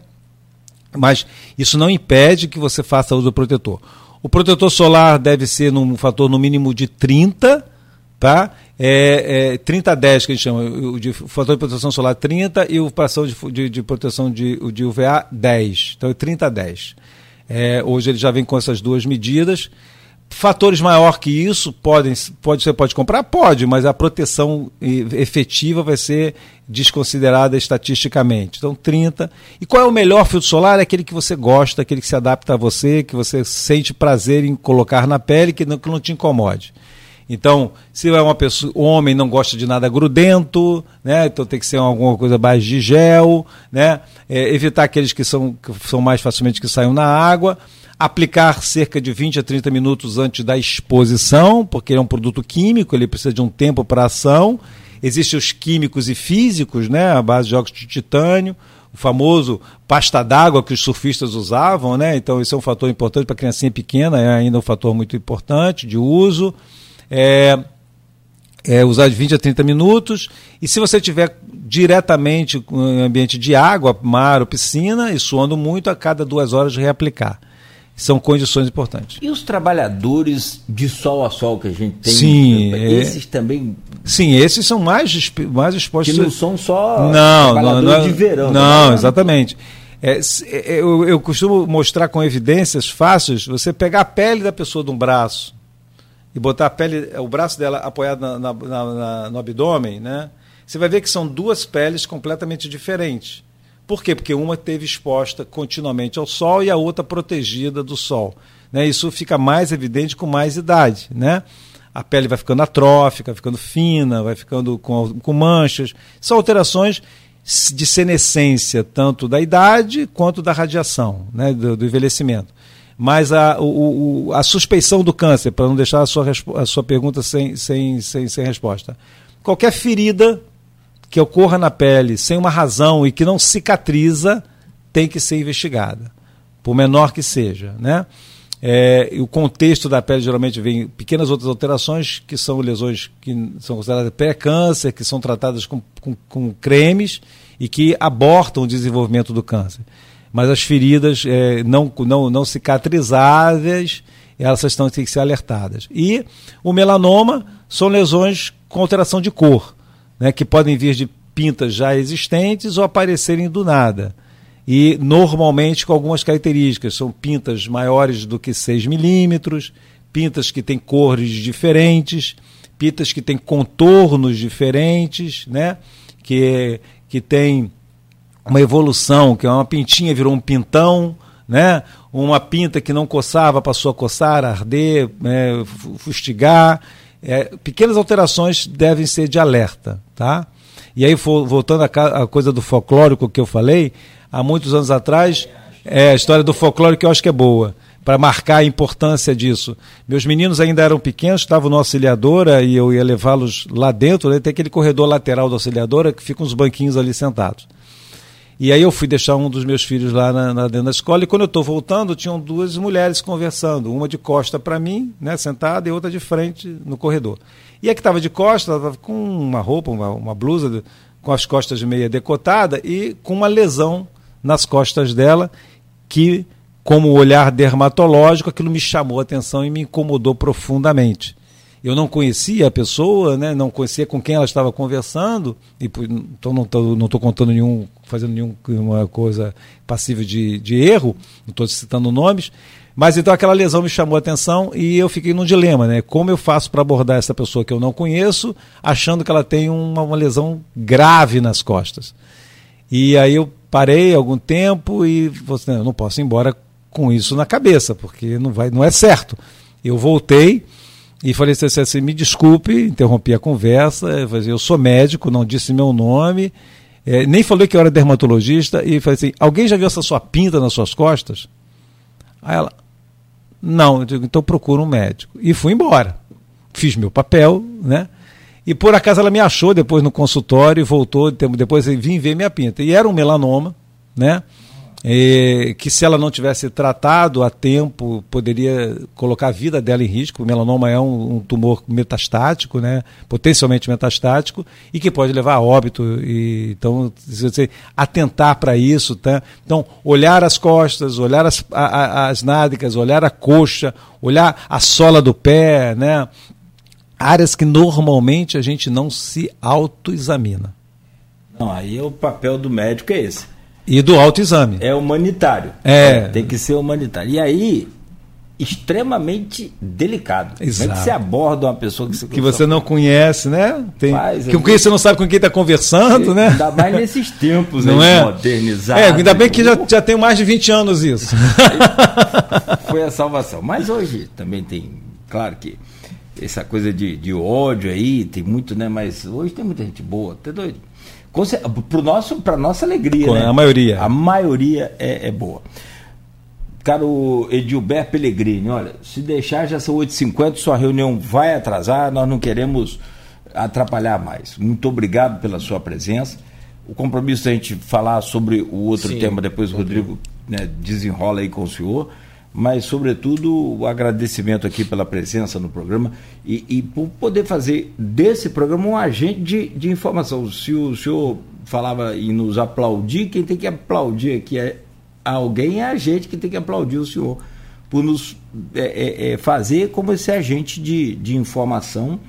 Mas isso não impede que você faça uso do protetor. O protetor solar deve ser num fator no mínimo de 30, tá? É, é 30 a 10 que a gente chama, o de fator de proteção solar 30 e o fração de, de, de, proteção de, de UVA 10. Então é 30 a 10. É, hoje ele já vem com essas duas medidas Fatores maior que isso podem, pode, você pode comprar? Pode, mas a proteção efetiva vai ser desconsiderada estatisticamente. Então, 30. E qual é o melhor filtro solar? É aquele que você gosta, aquele que se adapta a você, que você sente prazer em colocar na pele, que não, que não te incomode. Então, se é uma pessoa, homem não gosta de nada grudento, né? Então tem que ser alguma coisa mais de gel, né? É, evitar aqueles que são, que são mais facilmente que saiam na água aplicar cerca de 20 a 30 minutos antes da exposição, porque é um produto químico, ele precisa de um tempo para ação. Existem os químicos e físicos, né, a base de óxido de titânio, o famoso pasta d'água que os surfistas usavam, né? Então isso é um fator importante para criancinha pequena, é ainda um fator muito importante de uso. É, é, usar de 20 a 30 minutos. E se você tiver diretamente em ambiente de água, mar ou piscina, e suando muito, a cada duas horas reaplicar são condições importantes. E os trabalhadores de sol a sol que a gente tem? Sim. Esses é... também. Sim, esses são mais, mais expostos. Que não são só não, trabalhadores não, não, de verão. Não, né? exatamente. É, é, eu, eu costumo mostrar com evidências fáceis você pegar a pele da pessoa de um braço e botar a pele, o braço dela apoiado na, na, na, no abdômen, né? Você vai ver que são duas peles completamente diferentes. Por quê? Porque uma teve exposta continuamente ao sol e a outra protegida do sol. Né? Isso fica mais evidente com mais idade. Né? A pele vai ficando atrófica, ficando fina, vai ficando com, com manchas. São alterações de senescência, tanto da idade quanto da radiação, né? do, do envelhecimento. Mas a, o, a suspeição do câncer, para não deixar a sua, a sua pergunta sem, sem, sem, sem resposta. Qualquer ferida que ocorra na pele sem uma razão e que não cicatriza tem que ser investigada, por menor que seja, né? É, o contexto da pele geralmente vem pequenas outras alterações que são lesões que são consideradas pré-câncer, que são tratadas com, com, com, cremes e que abortam o desenvolvimento do câncer. Mas as feridas é, não, não, não cicatrizáveis, elas estão, têm que ser alertadas. E o melanoma são lesões com alteração de cor né, que podem vir de pintas já existentes ou aparecerem do nada. E normalmente com algumas características. São pintas maiores do que 6 milímetros, pintas que têm cores diferentes, pintas que têm contornos diferentes, né? que, que tem uma evolução, que é uma pintinha virou um pintão, né? uma pinta que não coçava passou a coçar, arder, né? fustigar. É, pequenas alterações devem ser de alerta, tá? E aí, voltando à coisa do folclórico que eu falei, há muitos anos atrás, é, a história do folclore que eu acho que é boa, para marcar a importância disso. Meus meninos ainda eram pequenos, estavam no auxiliadora e eu ia levá-los lá dentro, né? tem aquele corredor lateral da auxiliadora que ficam uns banquinhos ali sentados. E aí eu fui deixar um dos meus filhos lá na, na dentro da escola e quando eu estou voltando, tinham duas mulheres conversando, uma de costa para mim, né, sentada, e outra de frente no corredor. E a que estava de costa, ela estava com uma roupa, uma, uma blusa com as costas meia decotada e com uma lesão nas costas dela que, como olhar dermatológico, aquilo me chamou a atenção e me incomodou profundamente eu não conhecia a pessoa, né, não conhecia com quem ela estava conversando, e então não estou não contando nenhum, fazendo nenhuma coisa passível de, de erro, não estou citando nomes, mas então aquela lesão me chamou a atenção e eu fiquei num dilema, né? Como eu faço para abordar essa pessoa que eu não conheço, achando que ela tem uma, uma lesão grave nas costas? E aí eu parei algum tempo e falei, assim, não, não posso ir embora com isso na cabeça, porque não vai, não é certo. Eu voltei, e falei assim, assim, me desculpe, interrompi a conversa, eu sou médico, não disse meu nome, é, nem falei que eu era dermatologista, e falei assim, alguém já viu essa sua pinta nas suas costas? Aí ela, não, eu digo, então procura um médico. E fui embora. Fiz meu papel, né? E por acaso ela me achou depois no consultório e voltou, depois vim ver minha pinta. E era um melanoma, né? É, que se ela não tivesse tratado a tempo, poderia colocar a vida dela em risco. O melanoma é um, um tumor metastático, né, potencialmente metastático, e que pode levar a óbito. E, então, se você atentar para isso, tá? então, olhar as costas, olhar as, a, as nádegas, olhar a coxa, olhar a sola do pé, né? áreas que normalmente a gente não se autoexamina. Não, aí o papel do médico é esse e do autoexame. É humanitário. É. Tem que ser humanitário. E aí, extremamente delicado. Exato. Como é que você aborda uma pessoa que você, que você não conhece, né? Tem, com quem você não sabe com quem está conversando, né? Ainda mais nesses tempos não é? modernizados. É, ainda bem que já, já tem mais de 20 anos isso. Foi a salvação. Mas hoje também tem, claro que essa coisa de, de ódio aí, tem muito, né? Mas hoje tem muita gente boa, tá doido? Para nosso, nossa alegria, Com né? A maioria. A maioria é, é boa. Caro Edilber Pellegrini, olha, se deixar já são 8h50, sua reunião vai atrasar, nós não queremos atrapalhar mais. Muito obrigado pela sua presença. O compromisso da gente falar sobre o outro Sim, tema, depois o Rodrigo né, desenrola aí com o senhor, mas, sobretudo, o agradecimento aqui pela presença no programa e, e por poder fazer desse programa um agente de, de informação. Se o senhor falava em nos aplaudir, quem tem que aplaudir aqui é alguém é a gente que tem que aplaudir o senhor por nos é, é, é, fazer como esse agente de, de informação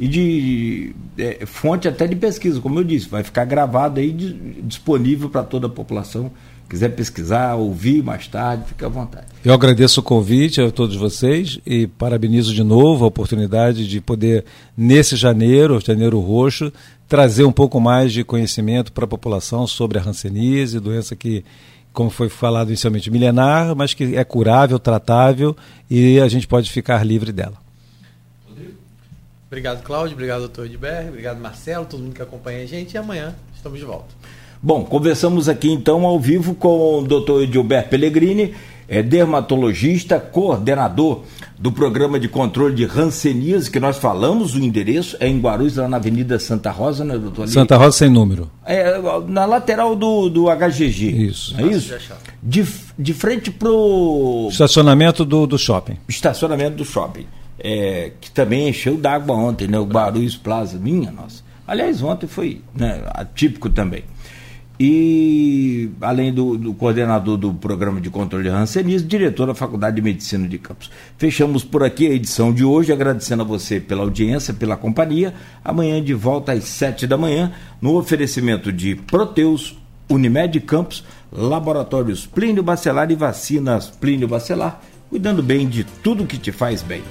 e de é, fonte até de pesquisa, como eu disse, vai ficar gravado aí disponível para toda a população. Quiser pesquisar, ouvir mais tarde, fique à vontade. Eu agradeço o convite a todos vocês e parabenizo de novo a oportunidade de poder, nesse janeiro, janeiro roxo, trazer um pouco mais de conhecimento para a população sobre a hanseníase, doença que como foi falado inicialmente, milenar, mas que é curável, tratável e a gente pode ficar livre dela. Obrigado, Cláudio. Obrigado, doutor Edberg. Obrigado, Marcelo, todo mundo que acompanha a gente. E amanhã estamos de volta. Bom, conversamos aqui então ao vivo com o doutor Edilberto Pellegrini, é dermatologista, coordenador do programa de controle de Hanseníase, que nós falamos, o endereço é em Guarulhos, lá na Avenida Santa Rosa, né, doutor? Santa Rosa sem número. É, na lateral do, do HGG. Isso. É isso? De, de frente pro... Estacionamento do, do shopping. Estacionamento do shopping. É, que também encheu d'água ontem, né? O Guarulhos Plaza, minha nossa. Aliás, ontem foi né, atípico também e, além do, do, coordenador do programa de controle de rancenismo, diretor da Faculdade de Medicina de Campos. Fechamos por aqui a edição de hoje, agradecendo a você pela audiência, pela companhia. Amanhã de volta às sete da manhã, no oferecimento de Proteus, Unimed Campos, Laboratórios Plínio Bacelar e Vacinas Plínio Bacelar, cuidando bem de tudo que te faz bem.